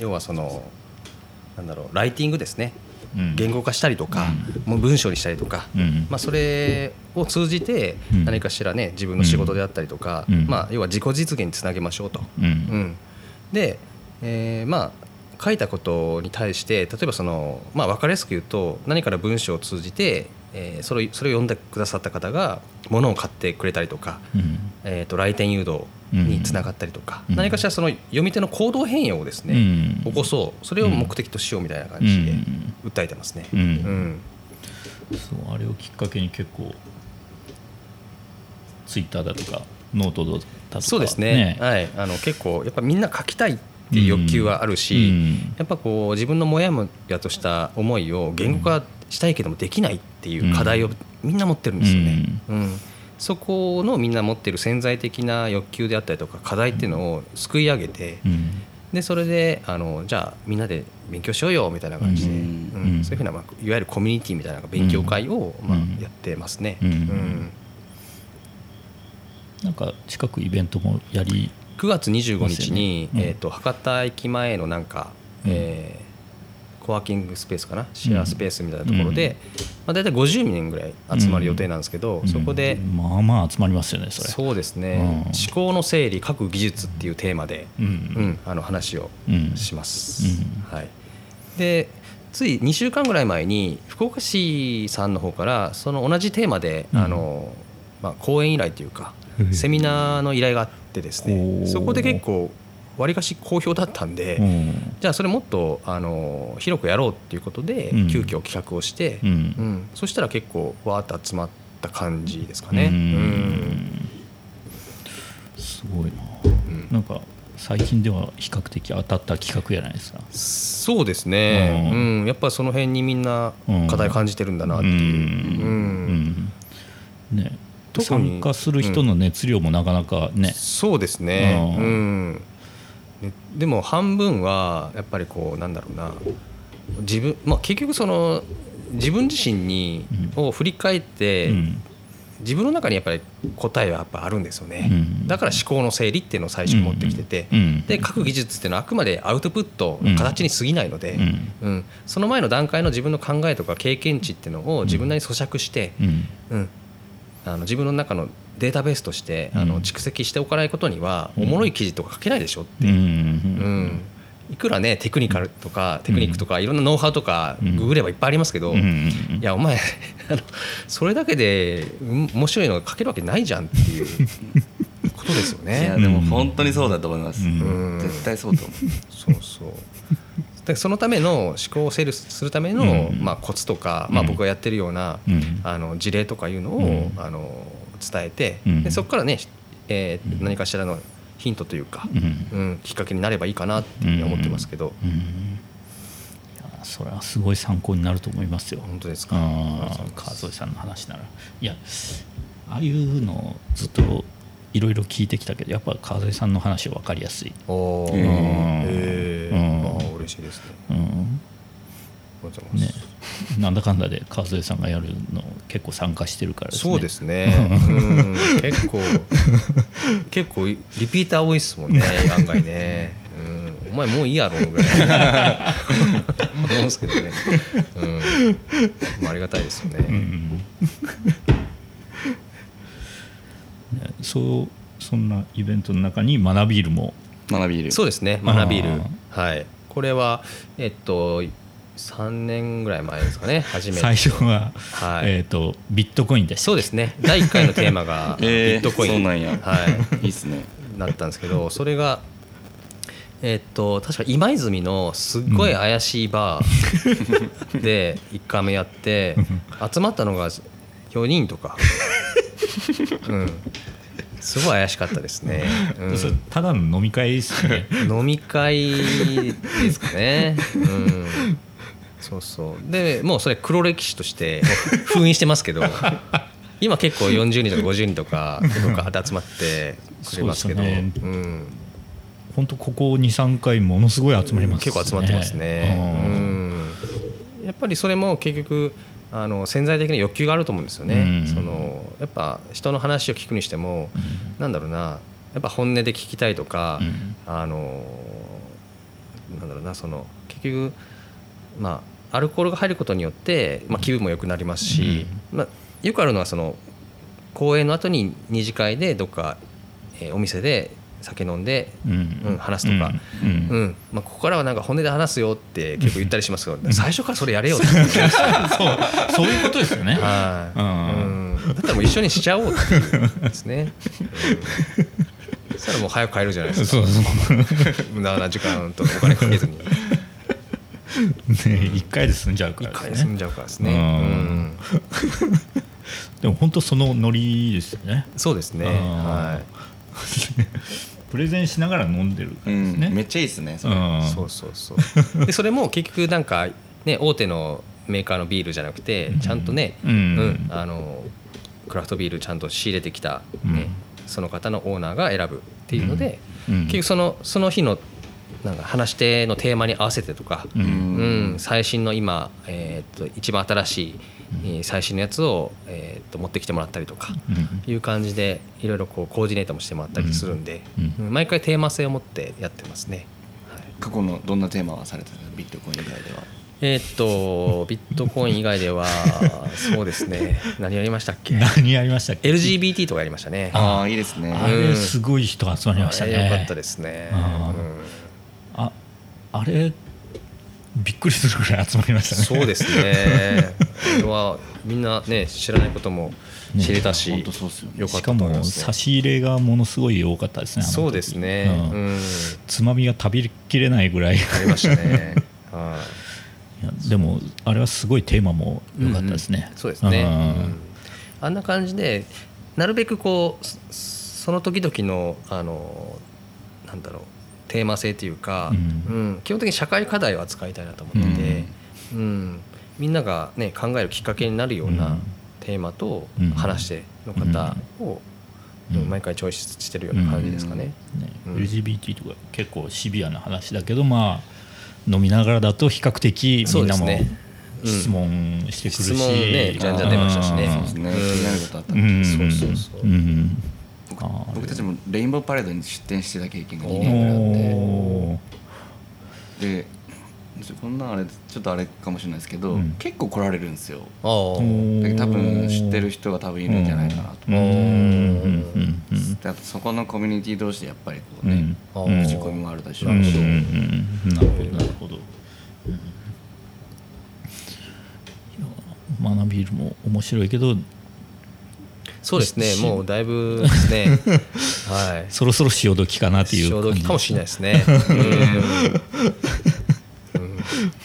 [SPEAKER 3] 要はそのなんだろうライティングですね。
[SPEAKER 1] うん
[SPEAKER 3] 言語化したりとか、もう文章にしたりとか、
[SPEAKER 1] うん。
[SPEAKER 3] まあ、それを通じて
[SPEAKER 1] うん。
[SPEAKER 3] 何かしらね自分の仕事であったりとか、
[SPEAKER 1] うん。
[SPEAKER 3] まあ、要は自己実現につなげましょうと。
[SPEAKER 1] うん。
[SPEAKER 3] うん、で、えーまあ書いたことに対して例えばその、まあ、分かりやすく言うと何から文章を通じて、えーそれをそれを読んでくださった方が物を買ってくれたりとか、
[SPEAKER 1] うん。
[SPEAKER 3] えー、と来店誘導につながったりとか、
[SPEAKER 1] うん。
[SPEAKER 3] 何かしらその読み手の行動変容をですね、
[SPEAKER 1] うん。
[SPEAKER 3] 起こそう。それを目的としようみたいな感じで
[SPEAKER 1] うん。
[SPEAKER 3] 訴えてますね。
[SPEAKER 1] うん。
[SPEAKER 3] うん。
[SPEAKER 1] そうあれをきっかけに結構ツイッターだとかノートだとか
[SPEAKER 3] そうですね。はい、あの結構やっぱみんな書きたいっていう欲求はあるし、
[SPEAKER 1] うん。
[SPEAKER 3] やっぱこう自分のモヤモヤとした思いを言語化したいけどもできないっていう課題をみんな持ってるんですよね。うんそこのみんな持ってる潜在的な欲求であったりとか課題っていうのをすくい上げて、
[SPEAKER 1] うん。
[SPEAKER 3] でそれであのじゃあみんなで勉強しようよみたいな感じで、
[SPEAKER 2] うん。
[SPEAKER 3] うん。そういうふうな、まあ、いわゆるコミュニティみたいな勉強会を、まあ
[SPEAKER 1] うん
[SPEAKER 3] やってますね。
[SPEAKER 1] うん。
[SPEAKER 3] うん。
[SPEAKER 1] なんか近くイベントもやり
[SPEAKER 3] 9月25日に、
[SPEAKER 1] うん。
[SPEAKER 3] えー、と博多駅前のなんか、
[SPEAKER 1] うん。
[SPEAKER 3] えーコワーキングスペースかなシェアスペースみたいなところで、まあ、大体50人ぐらい集まる予定なんですけど、そこで、
[SPEAKER 1] うんまあまあ集まりますよねそれ。
[SPEAKER 3] そうですね、
[SPEAKER 1] うん。
[SPEAKER 3] 思考の整理各技術っていうテーマで、
[SPEAKER 1] うん
[SPEAKER 3] うん。あの話を
[SPEAKER 1] うん
[SPEAKER 3] します。
[SPEAKER 1] うん。
[SPEAKER 3] はい、でつい2週間ぐらい前に福岡市さんの方からその同じテーマで、
[SPEAKER 1] うん。
[SPEAKER 3] あのまあ、講演依頼というか
[SPEAKER 1] うん。
[SPEAKER 3] セミナーの依頼があってです
[SPEAKER 1] お
[SPEAKER 3] ね
[SPEAKER 1] ー。
[SPEAKER 3] そこで結構わりかし好評だったんで、
[SPEAKER 1] うん。
[SPEAKER 3] じゃあそれもっとあの広くやろうっていうことで、
[SPEAKER 1] うん。
[SPEAKER 3] 急遽企画をして、
[SPEAKER 1] うん。
[SPEAKER 3] うん。そしたら結構わーっと集まった感じですかね。
[SPEAKER 1] うん。
[SPEAKER 3] うん。
[SPEAKER 1] すごいな、
[SPEAKER 3] ん。
[SPEAKER 1] なんか最近では比較的当たった企画じゃないですか。
[SPEAKER 3] そうですね、
[SPEAKER 1] う
[SPEAKER 3] うん。んやっぱその辺にみんな課題感じてるんだなっていう。
[SPEAKER 1] うん。
[SPEAKER 3] うん。
[SPEAKER 1] うん。ね。参加する人の熱量もなかなかね、
[SPEAKER 3] そうですね、
[SPEAKER 1] う
[SPEAKER 3] うんんね。でも半分はやっぱりこうなんだろうな。自分、まあ、結局その自分自身にを振り返って、
[SPEAKER 1] うん。
[SPEAKER 3] 自分の中にやっぱり答えはやっぱあるんですよね、
[SPEAKER 1] うん。
[SPEAKER 3] だから思考の整理っていうのを最初に持ってきてて、
[SPEAKER 1] うん。
[SPEAKER 3] で各技術っていうのはあくまでアウトプット
[SPEAKER 1] うん。
[SPEAKER 3] の形に過ぎないので、
[SPEAKER 1] うん。
[SPEAKER 3] うん。その前の段階の自分の考えとか経験値っていうのを自分なりに咀嚼して、
[SPEAKER 1] うん。
[SPEAKER 3] うんあの自分の中のデータベースとしてあ
[SPEAKER 1] うん。
[SPEAKER 3] の蓄積しておかないことにはおもろい記事とか書けないでしょって
[SPEAKER 1] う。んう
[SPEAKER 3] いう、うん。ん。いくらねテクニカルとかテクニックとかいろんなノウハウとか
[SPEAKER 1] うん。
[SPEAKER 3] ググればいっぱいありますけど、
[SPEAKER 1] うんうん
[SPEAKER 3] いやお前 あのそれだけでうん面白いのが書けるわけないじゃんっていうことですよ
[SPEAKER 2] いや
[SPEAKER 3] ね。
[SPEAKER 2] でも本当にそうだと思います、絶対そうと思う。
[SPEAKER 3] そうそうでそのための思考を整理するための、
[SPEAKER 1] うん。
[SPEAKER 3] まあ、コツとか、まあ、
[SPEAKER 1] うん。
[SPEAKER 3] 僕がやってるような、
[SPEAKER 1] うん。
[SPEAKER 3] あの事例とかいうのを、
[SPEAKER 1] うん。
[SPEAKER 3] あの伝えて、
[SPEAKER 1] うん。
[SPEAKER 3] でそこからね、え何かしらのヒントというか、
[SPEAKER 1] うん。
[SPEAKER 3] うんきっかけになればいいかなっていうふうに思ってますけど、
[SPEAKER 1] それはすごい参考になると思いますよ。
[SPEAKER 3] 本当ですか？
[SPEAKER 1] ああ川添さんの話なら。いやああいうのをずっといろいろ聞いてきたけどやっぱ川添さんの話は分かりやすい、
[SPEAKER 3] おー。
[SPEAKER 2] うん。
[SPEAKER 3] へー。
[SPEAKER 1] うん。
[SPEAKER 3] あー嬉しいですね。
[SPEAKER 1] うんねなんだかんだで川添さんがやるの結構参加してるからですね
[SPEAKER 3] そうですね。うん、結構 結構リピーター多いですもんね。案外ね。うん、お前もういいやろぐらい思うんですけどね。うん、まあありがたいですよね。
[SPEAKER 1] うんねそうそんなイベントの中に学びールも
[SPEAKER 2] 学びいる
[SPEAKER 3] そうですね。学びール
[SPEAKER 1] あ。
[SPEAKER 3] はい。これはえっと3年ぐらい前ですかね。初めて。
[SPEAKER 1] 最初は、
[SPEAKER 3] はい
[SPEAKER 1] えー、とビットコインでした
[SPEAKER 3] そうですね。第1回のテーマが ビ
[SPEAKER 2] えー
[SPEAKER 3] ットコイン。
[SPEAKER 2] そうなんや
[SPEAKER 3] はい。
[SPEAKER 2] いいっすね
[SPEAKER 3] なったんですけどそれがえっと確か今泉のすっごい怪しいバー で1回目やって集まったのが4人とか、うん、すごい怪しかったですね、うん。
[SPEAKER 1] ただの飲み会ですね。
[SPEAKER 3] 飲み会ですかね、うん、そうそう。でもうそれ黒歴史として封印してますけど今結構40人とか50人とかと集まってくれますけど
[SPEAKER 1] ね。
[SPEAKER 3] うん、
[SPEAKER 1] 本当ここ23回ものすごい集まります
[SPEAKER 3] 結構集まってますね、うん。やっぱりそれも結局あの潜在的な欲求があると思うんですよね、
[SPEAKER 1] うん。
[SPEAKER 3] そのやっぱ人の話を聞くにしても、なんだろうなやっぱ本音で聞きたいとか、
[SPEAKER 1] うん。
[SPEAKER 3] あのなんだろうなその結局まあアルコールが入ることによって、まあ、気分も良くなりますし、まあ、よくあるのはその公演の後に二次会でどっか、えーお店で酒飲んで、
[SPEAKER 1] うん。
[SPEAKER 3] うん話すとか、
[SPEAKER 1] うん。
[SPEAKER 3] うん。まあ、ここからはなんか本音で話すよって結構言ったりしますけど最初からそれやれよって
[SPEAKER 1] そう。そういうことですよね。
[SPEAKER 3] はい、
[SPEAKER 1] うん
[SPEAKER 3] うんだったらもう一緒にしちゃおうっていうですね、うんそしたらもう早く帰るじゃないですか。
[SPEAKER 1] そうそう。
[SPEAKER 3] 無駄な時間とお金かけずに。
[SPEAKER 1] ね一回で済んじゃうか
[SPEAKER 3] 一
[SPEAKER 1] らですね。
[SPEAKER 3] 回で済んじゃうからですね、
[SPEAKER 1] うん。
[SPEAKER 3] うん。
[SPEAKER 1] でも本当そのノリですよね。
[SPEAKER 3] そうですね。
[SPEAKER 1] あ
[SPEAKER 3] は
[SPEAKER 1] プレゼンしながら飲んでるからですね、
[SPEAKER 2] めっちゃいいっすねそ
[SPEAKER 3] そうそうそう。でそれも結局なんかね大手のメーカーのビールじゃなくてちゃんとね、
[SPEAKER 1] うん
[SPEAKER 3] あのクラフトビールちゃんと仕入れてきた、
[SPEAKER 1] うん。
[SPEAKER 3] ねその方のオーナーが選ぶっていうので、
[SPEAKER 1] うん。
[SPEAKER 3] 結局そのその日のなんか話し手のテーマに合わせてとか、
[SPEAKER 1] うん。
[SPEAKER 3] うん最新の今、えー、と一番新しい、えー最新のやつを、えー、と持ってきてもらったりとか、
[SPEAKER 1] うん。
[SPEAKER 3] いう感じでいろいろこうコーディネートもしてもらったりするんで、
[SPEAKER 1] うん。
[SPEAKER 3] うん毎回テーマ性を持ってやってますね。はい。
[SPEAKER 2] 過去のどんなテーマはされてたの？ビットコイン以外では
[SPEAKER 3] えーっとビットコイン以外では そうですね。何やりましたっけ？
[SPEAKER 1] 何やりましたっけ
[SPEAKER 3] ？LGBT とかやりましたね。
[SPEAKER 2] ああいいですね。
[SPEAKER 1] あれすごい人集まりましたね。
[SPEAKER 3] あれよかったですね、
[SPEAKER 1] あ
[SPEAKER 3] うん。
[SPEAKER 1] ああれびっくりするぐらい集まりましたね。
[SPEAKER 3] そうですね。これはみんなね知らないことも知れたし、
[SPEAKER 2] ね本当そうっすよ
[SPEAKER 3] かっ
[SPEAKER 1] したかも
[SPEAKER 3] と思います、ね、
[SPEAKER 1] 差し入れがものすごい多かったですね
[SPEAKER 3] そうですね、
[SPEAKER 1] うん。
[SPEAKER 3] うん。
[SPEAKER 1] つまみが食べきれないぐらい。い
[SPEAKER 3] ありましたね。はい。
[SPEAKER 1] やでもあれはすごいテーマも良かったですね、
[SPEAKER 3] そうですね、
[SPEAKER 1] うん。
[SPEAKER 3] うん。あんな感じでなるべくこうそその時々のあのなんだろうテーマ性というか、
[SPEAKER 1] うん。
[SPEAKER 3] うん。基本的に社会課題を扱いたいなと思ってて、うん。みんなが、ね、考えるきっかけになるよう
[SPEAKER 1] う
[SPEAKER 3] なん。テーマと
[SPEAKER 1] うん。
[SPEAKER 3] 話し手の方を、
[SPEAKER 1] うん。
[SPEAKER 3] うん。毎回チョイスしてるような感じですかね。
[SPEAKER 1] ね
[SPEAKER 3] うん。
[SPEAKER 1] LGBT とか結構シビアな話だけどまあ飲みながらだと比較的みんなも
[SPEAKER 3] そうですね。うん。
[SPEAKER 1] 質問してくるし、
[SPEAKER 3] 質問ねじゃんじゃん出ましたしね。
[SPEAKER 2] そうですね気になることあった
[SPEAKER 1] う。んん。
[SPEAKER 3] そうそうそう。
[SPEAKER 1] うん。
[SPEAKER 2] 僕たちもレインボーパレードに出店してた経験が2年ぐらいあってこんなんあれちょっとあれかもしれないですけど、
[SPEAKER 1] うん。
[SPEAKER 2] 結構来られるんですよ。多分知ってる人が多分いるんじゃないかなと
[SPEAKER 1] うんうんうんうん
[SPEAKER 2] であとそこのコミュニティ同士でやっぱりこうね
[SPEAKER 1] うん、
[SPEAKER 2] 口コミもあるでしょ。
[SPEAKER 1] う
[SPEAKER 2] し、
[SPEAKER 1] うん。うん。なるほどなるほど、うん。学びるも面白いけど
[SPEAKER 3] そうですねもうだいぶですね。はい。
[SPEAKER 1] そろそろ潮時かなっていう
[SPEAKER 3] 潮時かもしれないですね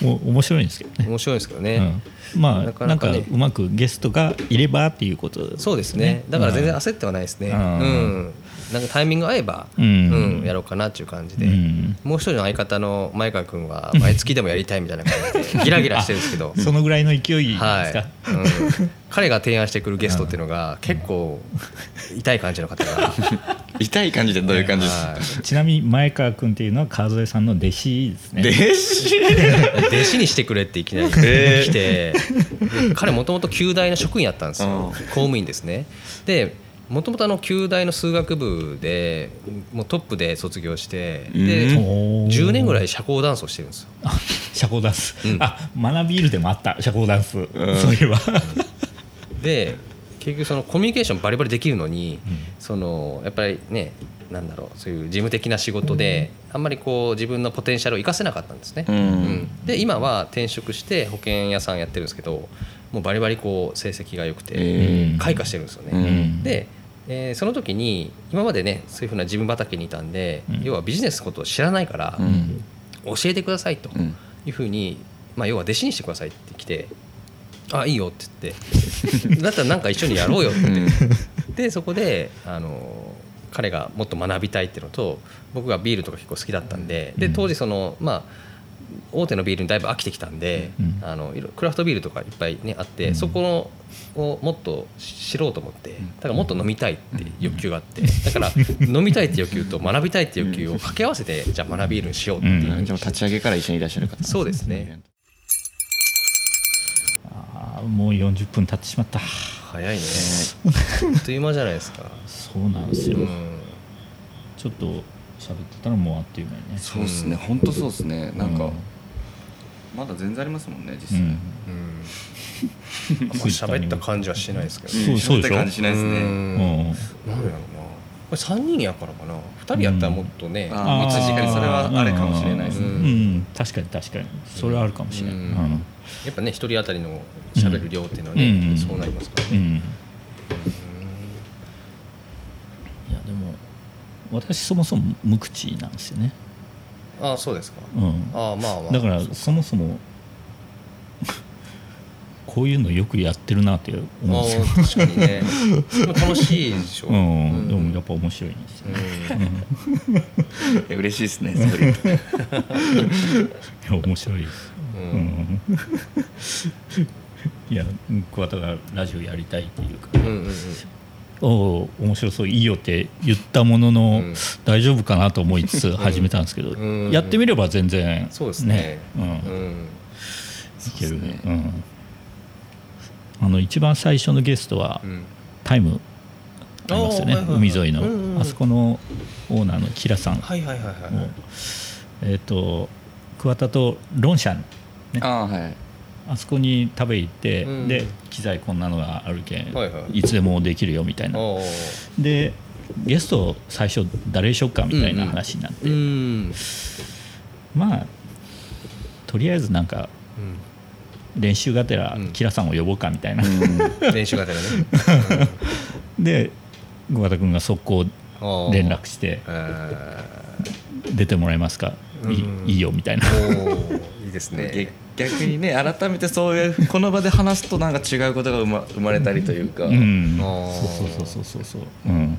[SPEAKER 1] もう面白いんですけどね。
[SPEAKER 3] 面白いですけどね、
[SPEAKER 1] うん、まあ
[SPEAKER 3] なかね。
[SPEAKER 1] なんかうまくゲストがいればっていうこと。
[SPEAKER 3] そうですね。だから全然焦ってはないですね。
[SPEAKER 1] う
[SPEAKER 3] うん。ん、なんかタイミング合えば、
[SPEAKER 1] う
[SPEAKER 3] うんんやろうかなっていう感じで、
[SPEAKER 1] うん。
[SPEAKER 3] もう一人の相方の前川君は毎月でもやりたいみたいな感じでギラギラしてるんですけど。
[SPEAKER 1] そのぐらいの勢いですか、
[SPEAKER 3] はい、うん、彼が提案してくるゲストっていうのが結構痛い感じの方が
[SPEAKER 2] 痛い感じでどういう感じです？か
[SPEAKER 3] は
[SPEAKER 1] ちなみに前川君っていうのは川添さんの弟子ですね。
[SPEAKER 2] 弟子？
[SPEAKER 3] い 弟子にしてくれっていきなり
[SPEAKER 2] えー。
[SPEAKER 3] 来て、彼もともと旧大の職員やったんですよ。
[SPEAKER 2] うん。
[SPEAKER 3] 公務員ですね。でもともとあの旧大の数学部でもうトップで卒業してで
[SPEAKER 2] うん。
[SPEAKER 1] おー。
[SPEAKER 3] 10年ぐらい社交ダンスをしてるんですよ。
[SPEAKER 1] あ社交ダンス、
[SPEAKER 3] うん。
[SPEAKER 1] あ学びールでもあった社交ダンス、そういえば。
[SPEAKER 3] で結局そのコミュニケーションバリバリできるのに、そのやっぱりねなんだろうそういう事務的な仕事であんまりこう自分のポテンシャルを生かせなかったんですね、
[SPEAKER 2] うん。
[SPEAKER 3] で今は転職して保険屋さんやってるんですけどもうバリバリこう成績が良くて
[SPEAKER 2] え
[SPEAKER 3] 開花してるんですよね、
[SPEAKER 2] うん。
[SPEAKER 3] で、えーその時に今までねそういうふうな自分畑にいたんで、
[SPEAKER 1] うん。
[SPEAKER 3] 要はビジネスのことを知らないから、
[SPEAKER 2] うん。
[SPEAKER 3] 教えてくださいと
[SPEAKER 2] うん。
[SPEAKER 3] いうふうに、まあ、要は弟子にしてくださいって来て「あいいよ」って言って「だったらなんか一緒にやろうよ」って。言ってでそこであの彼がもっと学びたいっていうのと僕がビールとか結構好きだったんでで当時そのまあ大手のビールにだいぶ飽きてきたんで、
[SPEAKER 1] うん。
[SPEAKER 3] あのいろクラフトビールとかいっぱいねあって、
[SPEAKER 1] うん。
[SPEAKER 3] そこのをもっと知ろうと思ってだからもっと飲みたいって欲求があってだから飲みたいって欲求と学びたいって欲求を掛け合わせてじゃあ学びビールにしようっていう、
[SPEAKER 1] うん。
[SPEAKER 2] じゃあ立ち上げから一緒にいらっしゃる方
[SPEAKER 3] そうですね
[SPEAKER 1] あーもう40分経ってしまった。
[SPEAKER 3] 早いね。あっという間じゃないですか。
[SPEAKER 1] そうなんですよ、
[SPEAKER 3] うん。
[SPEAKER 1] ちょっと喋ってたらもうあっという間にね。
[SPEAKER 2] そうですね。本当そうですね。なんか
[SPEAKER 1] うん
[SPEAKER 2] まだ全然ありますもんね実際。
[SPEAKER 1] うん。
[SPEAKER 3] うん。あんま喋った感じはしないですけど
[SPEAKER 1] そうそうでしょ。
[SPEAKER 2] 喋った感じしないですね。
[SPEAKER 3] うん。
[SPEAKER 1] うん。
[SPEAKER 3] なんでやろうな。これ3人やからかな。2人やったらもっとね、
[SPEAKER 2] あー
[SPEAKER 3] 密
[SPEAKER 2] 確かにそれはあるかもしれないです
[SPEAKER 1] う
[SPEAKER 2] ね
[SPEAKER 1] ん、確かに確かに。それはあるかもしれない、
[SPEAKER 3] う
[SPEAKER 1] うんん
[SPEAKER 3] やっぱね1人当たりの喋る量っていうのはね、
[SPEAKER 1] うん。
[SPEAKER 3] そうなりますからね、
[SPEAKER 1] うん。いやでも私そもそも無口なんですよね、
[SPEAKER 3] ああそうですか、
[SPEAKER 1] うん、
[SPEAKER 3] ああまあまあ。
[SPEAKER 1] だからそもそもこういうのよくやってるなって思うんですよ。
[SPEAKER 3] ああ確かにね。楽しいでしょ、
[SPEAKER 1] うん、でもやっぱ面白いんですよ、
[SPEAKER 3] うん。
[SPEAKER 2] 嬉しいですねそれ。
[SPEAKER 1] いや面白いです、
[SPEAKER 3] う
[SPEAKER 1] うんんいや桑田がラジオやりたいっていうか。
[SPEAKER 3] うんうんうん。
[SPEAKER 1] おお面白そういいよって言ったものの、
[SPEAKER 3] うん。
[SPEAKER 1] 大丈夫かなと思いつつ始めたんですけど、
[SPEAKER 3] うん。
[SPEAKER 1] やってみれば全然
[SPEAKER 3] そうですね。
[SPEAKER 1] うん。
[SPEAKER 3] うん。
[SPEAKER 1] いける
[SPEAKER 2] ね。
[SPEAKER 1] うん、あの一番最初のゲストは、
[SPEAKER 3] うん。
[SPEAKER 1] タイムありますよね、海沿いの、
[SPEAKER 3] うんうん
[SPEAKER 1] あそこのオーナーのキラさん。も、
[SPEAKER 3] はいはいはいはい。
[SPEAKER 1] えっ、と桑田とロンシャンね。
[SPEAKER 2] ああはい。
[SPEAKER 1] あそこに食べ行って、
[SPEAKER 3] うん。
[SPEAKER 1] で機材こんなのがあるけん、
[SPEAKER 3] はいはい。
[SPEAKER 1] いつでもできるよみたいな。
[SPEAKER 3] お
[SPEAKER 1] でゲスト最初誰にしよっかみたいな話になって、
[SPEAKER 3] うん。
[SPEAKER 1] まあとりあえずなんか練習がてら
[SPEAKER 3] うん。
[SPEAKER 1] キラさんを呼ぼうかみたいな、
[SPEAKER 3] 練習がてらね。
[SPEAKER 1] で桑田君が速攻
[SPEAKER 3] うん
[SPEAKER 1] 連絡して
[SPEAKER 3] え
[SPEAKER 1] 出てもらえますか、いい
[SPEAKER 3] うん。
[SPEAKER 1] いいよみたいな。
[SPEAKER 3] いいですね。
[SPEAKER 2] 逆逆にね改めてそういうこの場で話すとなんか違うことが生ま生まれたりというか、
[SPEAKER 1] うん。そうそうそうそうそう。うん。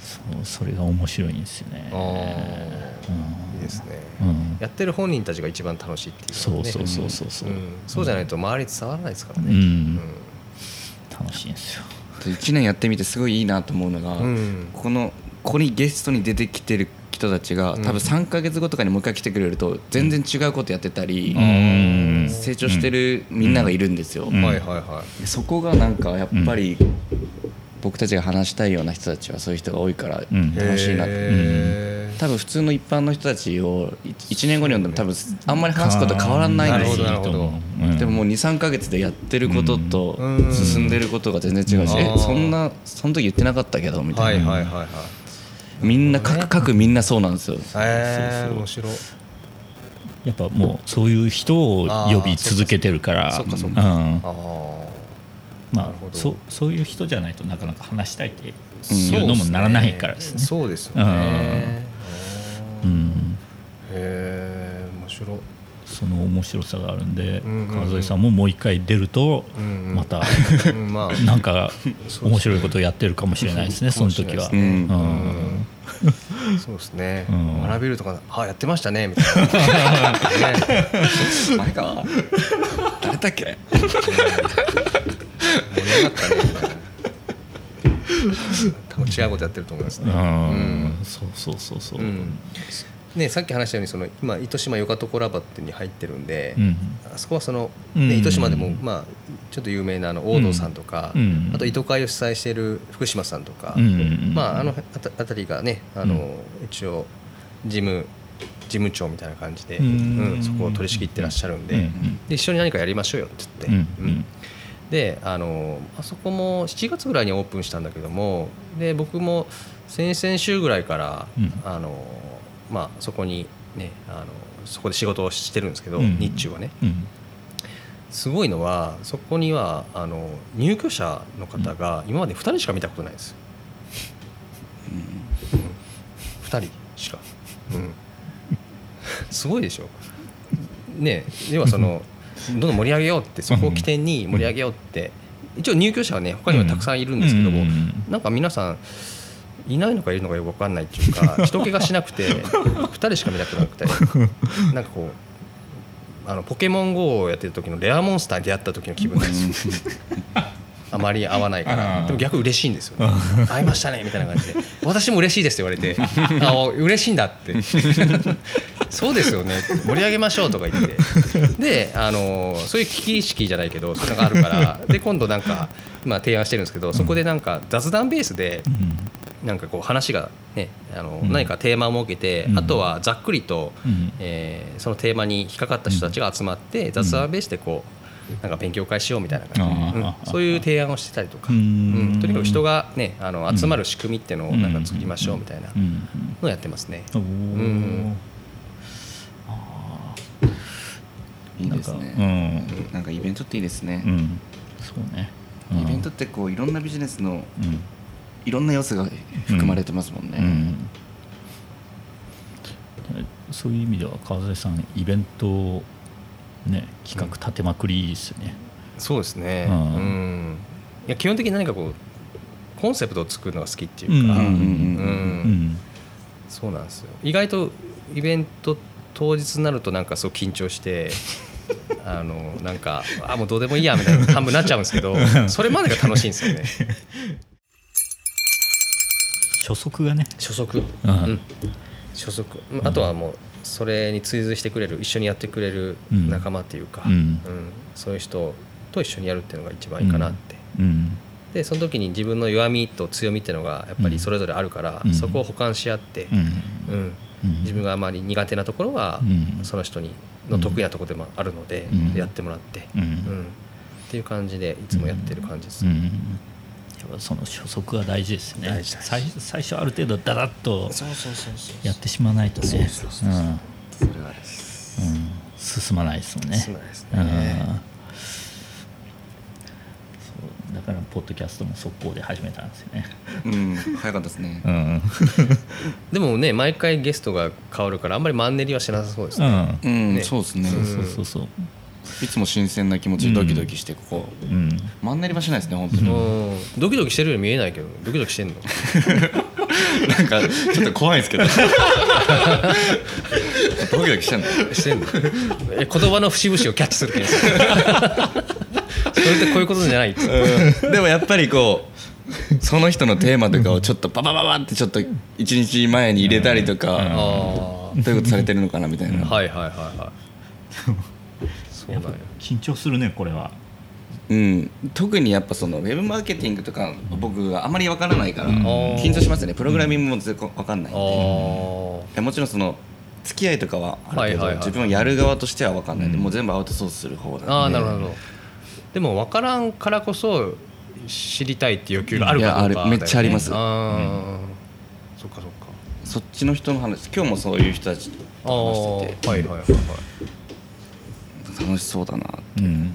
[SPEAKER 1] そうそれが面白いんですよね。
[SPEAKER 3] あ
[SPEAKER 1] うん。
[SPEAKER 3] ーいいですね。
[SPEAKER 1] うん。
[SPEAKER 3] やってる本人たちが一番楽しいっていうね。
[SPEAKER 1] そうそうそうそうそう。
[SPEAKER 3] うん。そうじゃないと周りに伝わらないですからね。
[SPEAKER 1] うん。楽しいんですよ
[SPEAKER 2] 1年やってみてすごいいいなと思うのが、
[SPEAKER 3] うん。
[SPEAKER 2] このここにゲストに出てきてる人たちが
[SPEAKER 3] うん。
[SPEAKER 2] 多分3か月後とかにもう一回来てくれると全然違うことやってたり、
[SPEAKER 1] うん。
[SPEAKER 2] 成長してるみんながいるんですよ、そこがなんかやっぱり僕たちが話したいような人たちはそういう人が多いから
[SPEAKER 1] うん。
[SPEAKER 2] 楽しいなって、
[SPEAKER 3] へー。
[SPEAKER 2] 多分普通の一般の人たちを1年後に読んでも多分あんまり話すこと変わらないんですよでももう23か月でやってることと
[SPEAKER 3] うん。
[SPEAKER 2] 進んでることが全然違うし、
[SPEAKER 3] うん。
[SPEAKER 2] えそんなその時言ってなかったけどみたいな、
[SPEAKER 3] はいはいはいはい
[SPEAKER 2] みんな各各みんなそうなんですよ。
[SPEAKER 3] へえ面白い。
[SPEAKER 1] やっぱもうそういう人を呼び続けてるから。
[SPEAKER 3] そっかそっ
[SPEAKER 1] うん。
[SPEAKER 3] かああ
[SPEAKER 1] まあそそういう人じゃないとなかなか話したいって
[SPEAKER 2] うん
[SPEAKER 1] いうのもならないからですね。
[SPEAKER 3] そうですよね。
[SPEAKER 1] う
[SPEAKER 3] へ
[SPEAKER 1] ん
[SPEAKER 3] え面白い。
[SPEAKER 1] その面白さがあるんで川添さんももう一回出るとまた
[SPEAKER 3] う
[SPEAKER 1] なんか面白いことをやってるかもしれないですねその時は。
[SPEAKER 3] そうですね。
[SPEAKER 1] うん。
[SPEAKER 3] 学べるとかあやってましたねみたいな。ね。
[SPEAKER 2] あれか。誰だっけ？
[SPEAKER 3] 盛り上がったね。みたいな多分違うことやってると思いますね。
[SPEAKER 1] うんそうそうそうそう。
[SPEAKER 3] うん。ね、さっき話したようにその今糸島ヨカトコラバってに入ってるんで、
[SPEAKER 1] うん。
[SPEAKER 3] あそこはその、
[SPEAKER 1] うん。
[SPEAKER 3] ね、糸島でも、まあ、ちょっと有名なあの大道さんとか、
[SPEAKER 1] うん。
[SPEAKER 3] あと糸会を主催している福島さんとか、
[SPEAKER 1] うん。
[SPEAKER 3] まあ、あのあたあたりがねあの、一応事務事務長みたいな感じで、
[SPEAKER 1] うん。
[SPEAKER 3] うんそこを取り仕切ってらっしゃるんで,、
[SPEAKER 1] うん。
[SPEAKER 3] で一緒に何かやりましょうよって言って。
[SPEAKER 1] うん。うん
[SPEAKER 3] であのあそこも7月ぐらいにオープンしたんだけどもで僕も先々週ぐらいから、
[SPEAKER 1] うん。
[SPEAKER 3] あのまあ、そこに、ね、あのそこで仕事をしてるんですけど、
[SPEAKER 1] うん。
[SPEAKER 3] 日中はね。
[SPEAKER 1] うん。
[SPEAKER 3] すごいのはそこにはあの入居者の方が今まで2人しか見たことないです、うん、2人しか、うん、すごいでしょ。ね要はその どんどん盛り上げようってそこを起点に盛り上げようって一応入居者はね他にはたくさんいるんですけども、なんか皆さんいないのかいるのかよく分かんないっていうか 人気がしなくて2人しか見たくなくてなんかこうあのポケモン GO をやってる時のレアモンスターに出会った時の気分です。よ あまり合わないか
[SPEAKER 1] あ
[SPEAKER 3] ら。
[SPEAKER 1] ー
[SPEAKER 3] でも逆嬉しいんですよ、ね、会いましたねみたいな感じで。私も嬉しいですって言われて。あお嬉しいんだってそうですよね。盛り上げましょうとか言って。であのそういう危機意識じゃないけどそういうのがあるから。で今度なんか今提案してるんですけどそこでなんか雑談ベースでなんかこう話がねあの
[SPEAKER 1] うん。
[SPEAKER 3] 何かテーマを設けて
[SPEAKER 1] うん。
[SPEAKER 3] あとはざっくりと
[SPEAKER 1] うん。
[SPEAKER 3] えーそのテーマに引っかかった人たちが集まって雑談ベースでこうなんか勉強会しようみたいな感じ。うん。そういう提案をしてたりとか、
[SPEAKER 1] うん。
[SPEAKER 3] うん。とにかく人が、ね、あの集まる仕組みっていうのをなんか作りましょうみたいな
[SPEAKER 1] うん。
[SPEAKER 3] のをやってますね。
[SPEAKER 1] おー。
[SPEAKER 3] ん
[SPEAKER 2] いいですね。
[SPEAKER 1] ね
[SPEAKER 2] なんかイベントっていいですね。
[SPEAKER 1] うん、うん、そうね、うん。
[SPEAKER 2] イベントってこういろんなビジネスの
[SPEAKER 1] うん。
[SPEAKER 2] いろんな要素が含まれてますもんね、
[SPEAKER 1] うん。そういう意味では川添さんイベントをね企画立てまくりですよね、
[SPEAKER 3] そうですね、
[SPEAKER 1] う
[SPEAKER 3] うん。んいや基本的に何かこうコンセプトを作るのが好きっていうか、
[SPEAKER 1] うんうん。うん。
[SPEAKER 2] うん。
[SPEAKER 1] うん。
[SPEAKER 3] そうなんですよ。意外とイベント当日になるとなんかそう緊張して あのなんかあもうどうでもいいやみたいな半分になっちゃうんですけどそれまでが楽しいんですよね。
[SPEAKER 1] 初速がね。
[SPEAKER 3] 初速、
[SPEAKER 1] うん。
[SPEAKER 3] うん。初速。あとはもうそれに追随してくれる一緒にやってくれる仲間っていうか、
[SPEAKER 1] うん。
[SPEAKER 3] うん。そういう人と一緒にやるっていうのが一番いいかなって、
[SPEAKER 1] うん。
[SPEAKER 3] でその時に自分の弱みと強みっていうのがやっぱりそれぞれあるから、
[SPEAKER 1] うん。
[SPEAKER 3] そこを補完し合って、
[SPEAKER 1] うん。
[SPEAKER 3] うん。
[SPEAKER 1] うん。
[SPEAKER 3] 自分があまり苦手なところは、
[SPEAKER 1] うん。
[SPEAKER 3] その人にの得意なところでもあるので、
[SPEAKER 1] うん。
[SPEAKER 3] やってもらって、
[SPEAKER 1] うん。
[SPEAKER 3] うん。っていう感じでいつもやってる感じです、
[SPEAKER 1] うん。やっぱその初速が大事ですね。最最初ある程度ダラッとやってしまわないとね。進まないですもんね
[SPEAKER 3] 進まないですね
[SPEAKER 1] うんそうだからポッドキャストも速攻で始めたんですよね。
[SPEAKER 2] うん早かったですね。
[SPEAKER 1] うん。
[SPEAKER 3] でもね毎回ゲストが変わるからあんまりマンネリはしなさそうですね、
[SPEAKER 1] うん。
[SPEAKER 2] うん、
[SPEAKER 3] ね。
[SPEAKER 2] そうですね、
[SPEAKER 1] そうそうそう
[SPEAKER 2] いつも新鮮な気持ちでドキドキしてここ、
[SPEAKER 1] うん。
[SPEAKER 2] マンネリはしないですね本当に、
[SPEAKER 3] うん。ドキドキしてるように見えないけどドキドキしてんの。
[SPEAKER 2] なんかちょっと怖いですけど。ドキドキしてんの？
[SPEAKER 3] してんの。え言葉の節々をキャッチするって言うんですよそれってこういうことじゃないっつって
[SPEAKER 2] でもやっぱりこうその人のテーマとかをちょっとパパパパってちょっと一日前に入れたりとか、
[SPEAKER 3] あ
[SPEAKER 2] どういうことされてるのかなみたいな、
[SPEAKER 3] あはいはいはいはいそうなんよ
[SPEAKER 1] 緊張するねこれは。
[SPEAKER 2] うん、特にやっぱそのウェブマーケティングとか僕あまりわからないから
[SPEAKER 1] うん。
[SPEAKER 2] 緊張しますよね。プログラミングも全然わかんないんで、もちろんその付き合いとかはあるけど、
[SPEAKER 3] はいはいはい
[SPEAKER 2] 自分はやる側としてはわかんないんで、
[SPEAKER 1] うん
[SPEAKER 2] もう全部アウトソースする方なんで。
[SPEAKER 3] ああなるほどでも分からんからこそ知りたいっていう欲求があるかどうかだよね、
[SPEAKER 2] めっちゃあります。
[SPEAKER 3] あー。そっかそっか。
[SPEAKER 2] そっちの人の話今日もそういう人たち
[SPEAKER 3] あ
[SPEAKER 2] と話してて。
[SPEAKER 3] あはいはいはいはい。
[SPEAKER 2] 楽しそうだな
[SPEAKER 1] うん。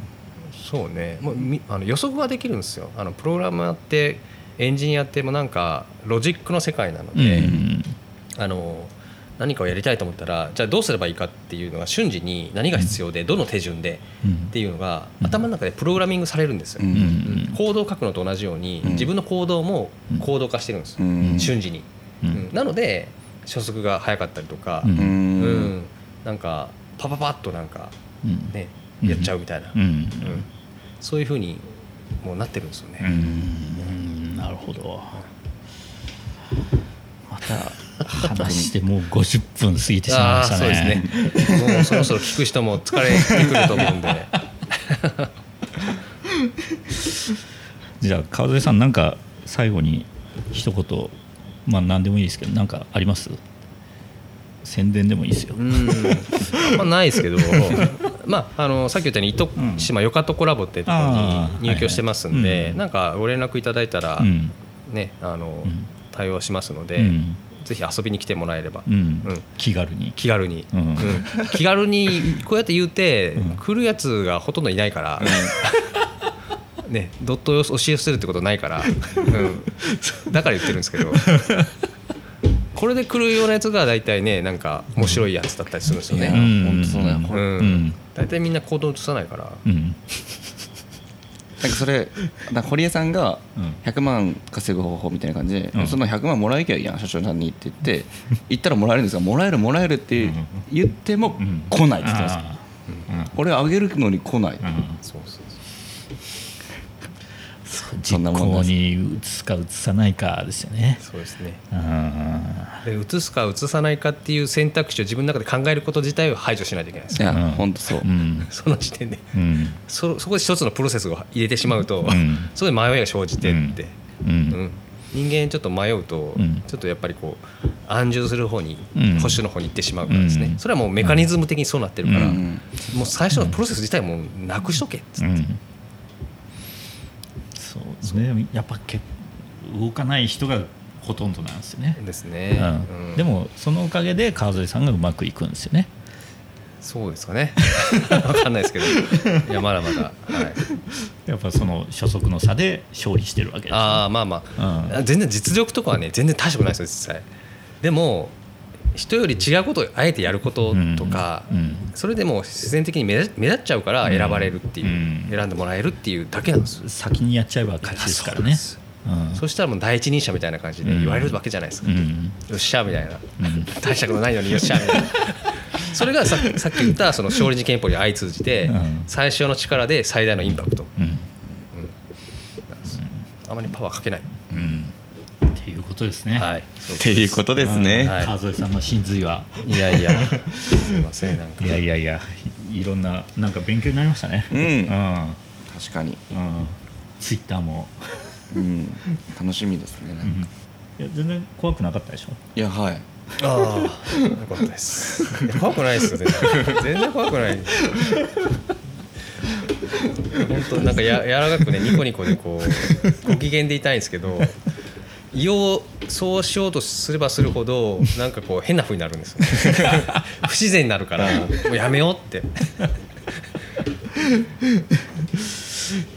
[SPEAKER 3] そうね。もうみあの予測ができるんですよ。あのプログラムやってエンジニアってもうなんかロジックの世界なの
[SPEAKER 1] う
[SPEAKER 3] で、
[SPEAKER 1] ん。
[SPEAKER 3] あの何かをやりたいと思ったらじゃあどうすればいいかっていうのが瞬時に何が必要でどの手順で
[SPEAKER 1] うん。
[SPEAKER 3] っていうのが頭の中でプログラミングされるんですよ、
[SPEAKER 2] うん。
[SPEAKER 3] うんコードを書くのと同じように
[SPEAKER 2] うん。
[SPEAKER 3] 自分の行動もコード化してるんです瞬時に、なので初速が速かったりとか、なんかパパパッとなんか
[SPEAKER 1] うん。
[SPEAKER 3] ね
[SPEAKER 1] うん。
[SPEAKER 3] やっちゃうみたいな、そういうふうにもうなってるんですよね、
[SPEAKER 1] うん。なるほど。また話してもう50分過ぎてしまいました
[SPEAKER 3] ああそうです
[SPEAKER 1] ね。
[SPEAKER 3] ねもうそろそろ聞く人も疲れてくると思うんで。
[SPEAKER 1] じゃあ川添さんなんか最後に一言まあ何でもいいですけどなんかあります？宣伝でもいいですよ、
[SPEAKER 3] うん。あんまないですけど。まああのさっき言ったように糸
[SPEAKER 1] うん
[SPEAKER 3] 島よかとコラボってとこに入居してますん
[SPEAKER 1] はいはいうん。
[SPEAKER 3] でなんかご連絡いただいたら
[SPEAKER 1] うん。
[SPEAKER 3] ねあの
[SPEAKER 1] うん。
[SPEAKER 3] 対応しますので。
[SPEAKER 1] うん
[SPEAKER 3] ぜひ遊びに来てもらえれば。
[SPEAKER 1] うん。
[SPEAKER 3] うん。
[SPEAKER 1] 気軽に。
[SPEAKER 3] 気軽に、
[SPEAKER 1] うん。
[SPEAKER 3] うん。気軽にこうやって言うて、
[SPEAKER 1] うん。
[SPEAKER 3] 来るやつがほとんどいないから、ね、ドットを押し寄せるってことないから、うん、だから言ってるんですけど。これで来るようなやつが大体ねなんか面白いやつだったりするんですよね、
[SPEAKER 1] うん。
[SPEAKER 2] 本当そうだよ、
[SPEAKER 3] うん。大体みんな行動移さないから。
[SPEAKER 1] うん
[SPEAKER 2] なんかそれ堀江さんが
[SPEAKER 1] うん。
[SPEAKER 2] 100万稼ぐ方法みたいな感じで、
[SPEAKER 1] うん。
[SPEAKER 2] その100万もらえきゃいいやん社長さんにって言って言ったらもらえるんですがもらえるもらえるって言っても
[SPEAKER 1] うん
[SPEAKER 2] 来ないって言ってます、
[SPEAKER 1] あ
[SPEAKER 2] 俺あげるのに来ない、
[SPEAKER 1] ーうん。
[SPEAKER 3] そうそう
[SPEAKER 2] そ
[SPEAKER 1] 実行に移すか移さないかですよね。
[SPEAKER 3] そうですね。
[SPEAKER 1] うん。
[SPEAKER 3] で移すか移さないかっていう選択肢を自分の中で考えること自体を排除しないといけないですよ。
[SPEAKER 2] いや、
[SPEAKER 1] うん
[SPEAKER 2] ほんとそう、
[SPEAKER 1] うん。
[SPEAKER 3] その時点で。
[SPEAKER 1] うん。
[SPEAKER 3] そそこで一つのプロセスを入れてしまうと、
[SPEAKER 1] ん。
[SPEAKER 3] そこで迷いが生じてって、
[SPEAKER 1] う
[SPEAKER 3] うん。ん。人間ちょっと迷うと、
[SPEAKER 1] うん。
[SPEAKER 3] ちょっとやっぱりこう安住する方に、
[SPEAKER 1] うん。
[SPEAKER 3] 保守の方に行ってしまうからですね、
[SPEAKER 1] うん。
[SPEAKER 3] それはもうメカニズム的にそうなってるから、
[SPEAKER 2] うん。
[SPEAKER 3] もう最初のプロセス自体もうなくしとけっつって、
[SPEAKER 1] うんそうですね。やっぱけ動かない人がほとんどなんですよね、
[SPEAKER 3] ですね、
[SPEAKER 1] うん。
[SPEAKER 3] うん。
[SPEAKER 1] でもそのおかげで川添さんがうまくいくんですよね。
[SPEAKER 3] そうですかね。分かんないですけど。いやまだまだ、はい、
[SPEAKER 1] やっぱその初速の差で勝利してるわけですよ
[SPEAKER 3] ああまあまあ、
[SPEAKER 1] うん。
[SPEAKER 3] 全然実力とかはね全然大したことないですよ実際。でも人より違うことをあえてやることとか、
[SPEAKER 1] うん。うん
[SPEAKER 3] それでもう自然的に目立っちゃうから選ばれるっていう、
[SPEAKER 1] うん。
[SPEAKER 3] 選んでもらえるっていうだけなんですよ。
[SPEAKER 1] 先にやっちゃえば勝ちですからね。うん。
[SPEAKER 3] そしたらもう第一人者みたいな感じで言われるわけじゃないですか、
[SPEAKER 1] うん。
[SPEAKER 3] よっしゃみたいな、
[SPEAKER 1] うん。
[SPEAKER 3] 大したことないのによっしゃみたいな。それがささっき言ったその勝利事件法に相通じて、
[SPEAKER 1] うん。
[SPEAKER 3] 最小の力で最大のインパクト。
[SPEAKER 1] うん。
[SPEAKER 3] あまりパワーかけない、
[SPEAKER 1] うんっていうことですね。
[SPEAKER 3] はい。
[SPEAKER 2] っていうことですね、
[SPEAKER 3] はい。
[SPEAKER 1] 川添さんの真髄は。い
[SPEAKER 3] やいや。すいませんなんか。
[SPEAKER 1] いやいやいや。いろんななんか勉強になりましたね。
[SPEAKER 2] うん。
[SPEAKER 1] うん。
[SPEAKER 2] 確かに、
[SPEAKER 1] うん。ツイッターも、
[SPEAKER 2] うん、楽しみですね、
[SPEAKER 1] うん。いや全然怖くなかったでしょ？
[SPEAKER 2] いやはい。
[SPEAKER 3] ああよかったです。いや怖くないですよ全然。全然怖くない本当なんかや柔らかくねニコニコでこうご機嫌でいたいんですけど胃をそうしようとすればするほど なんかこう変な風になるんです 不自然になるからもうやめようって。
[SPEAKER 1] っ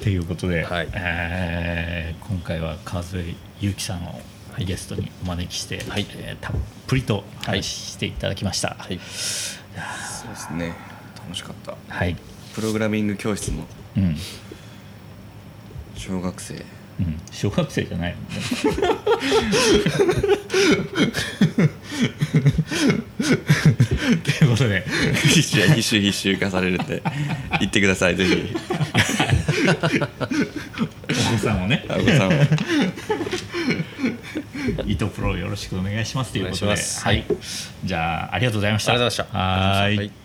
[SPEAKER 1] ていうことで、
[SPEAKER 3] はい。
[SPEAKER 1] えー今回は川添祐樹さんをゲストにお招きして、
[SPEAKER 3] はい。
[SPEAKER 1] えーたっぷりと話していただきました。
[SPEAKER 3] はい。
[SPEAKER 2] そうですね。楽しかった。
[SPEAKER 1] はい、
[SPEAKER 2] プログラミング教室の
[SPEAKER 1] うん、
[SPEAKER 2] 小学生
[SPEAKER 1] うん、小学生じゃないもんね。ということで、
[SPEAKER 2] 必死や必修必修化されるって言ってくださいぜひ。
[SPEAKER 1] お子さんをね、
[SPEAKER 2] あごさん
[SPEAKER 1] 伊藤 プロよろしくお願いしますということで、
[SPEAKER 3] お願いします。
[SPEAKER 1] はい、じゃあありがとうございました。
[SPEAKER 3] ありがとうございました。はい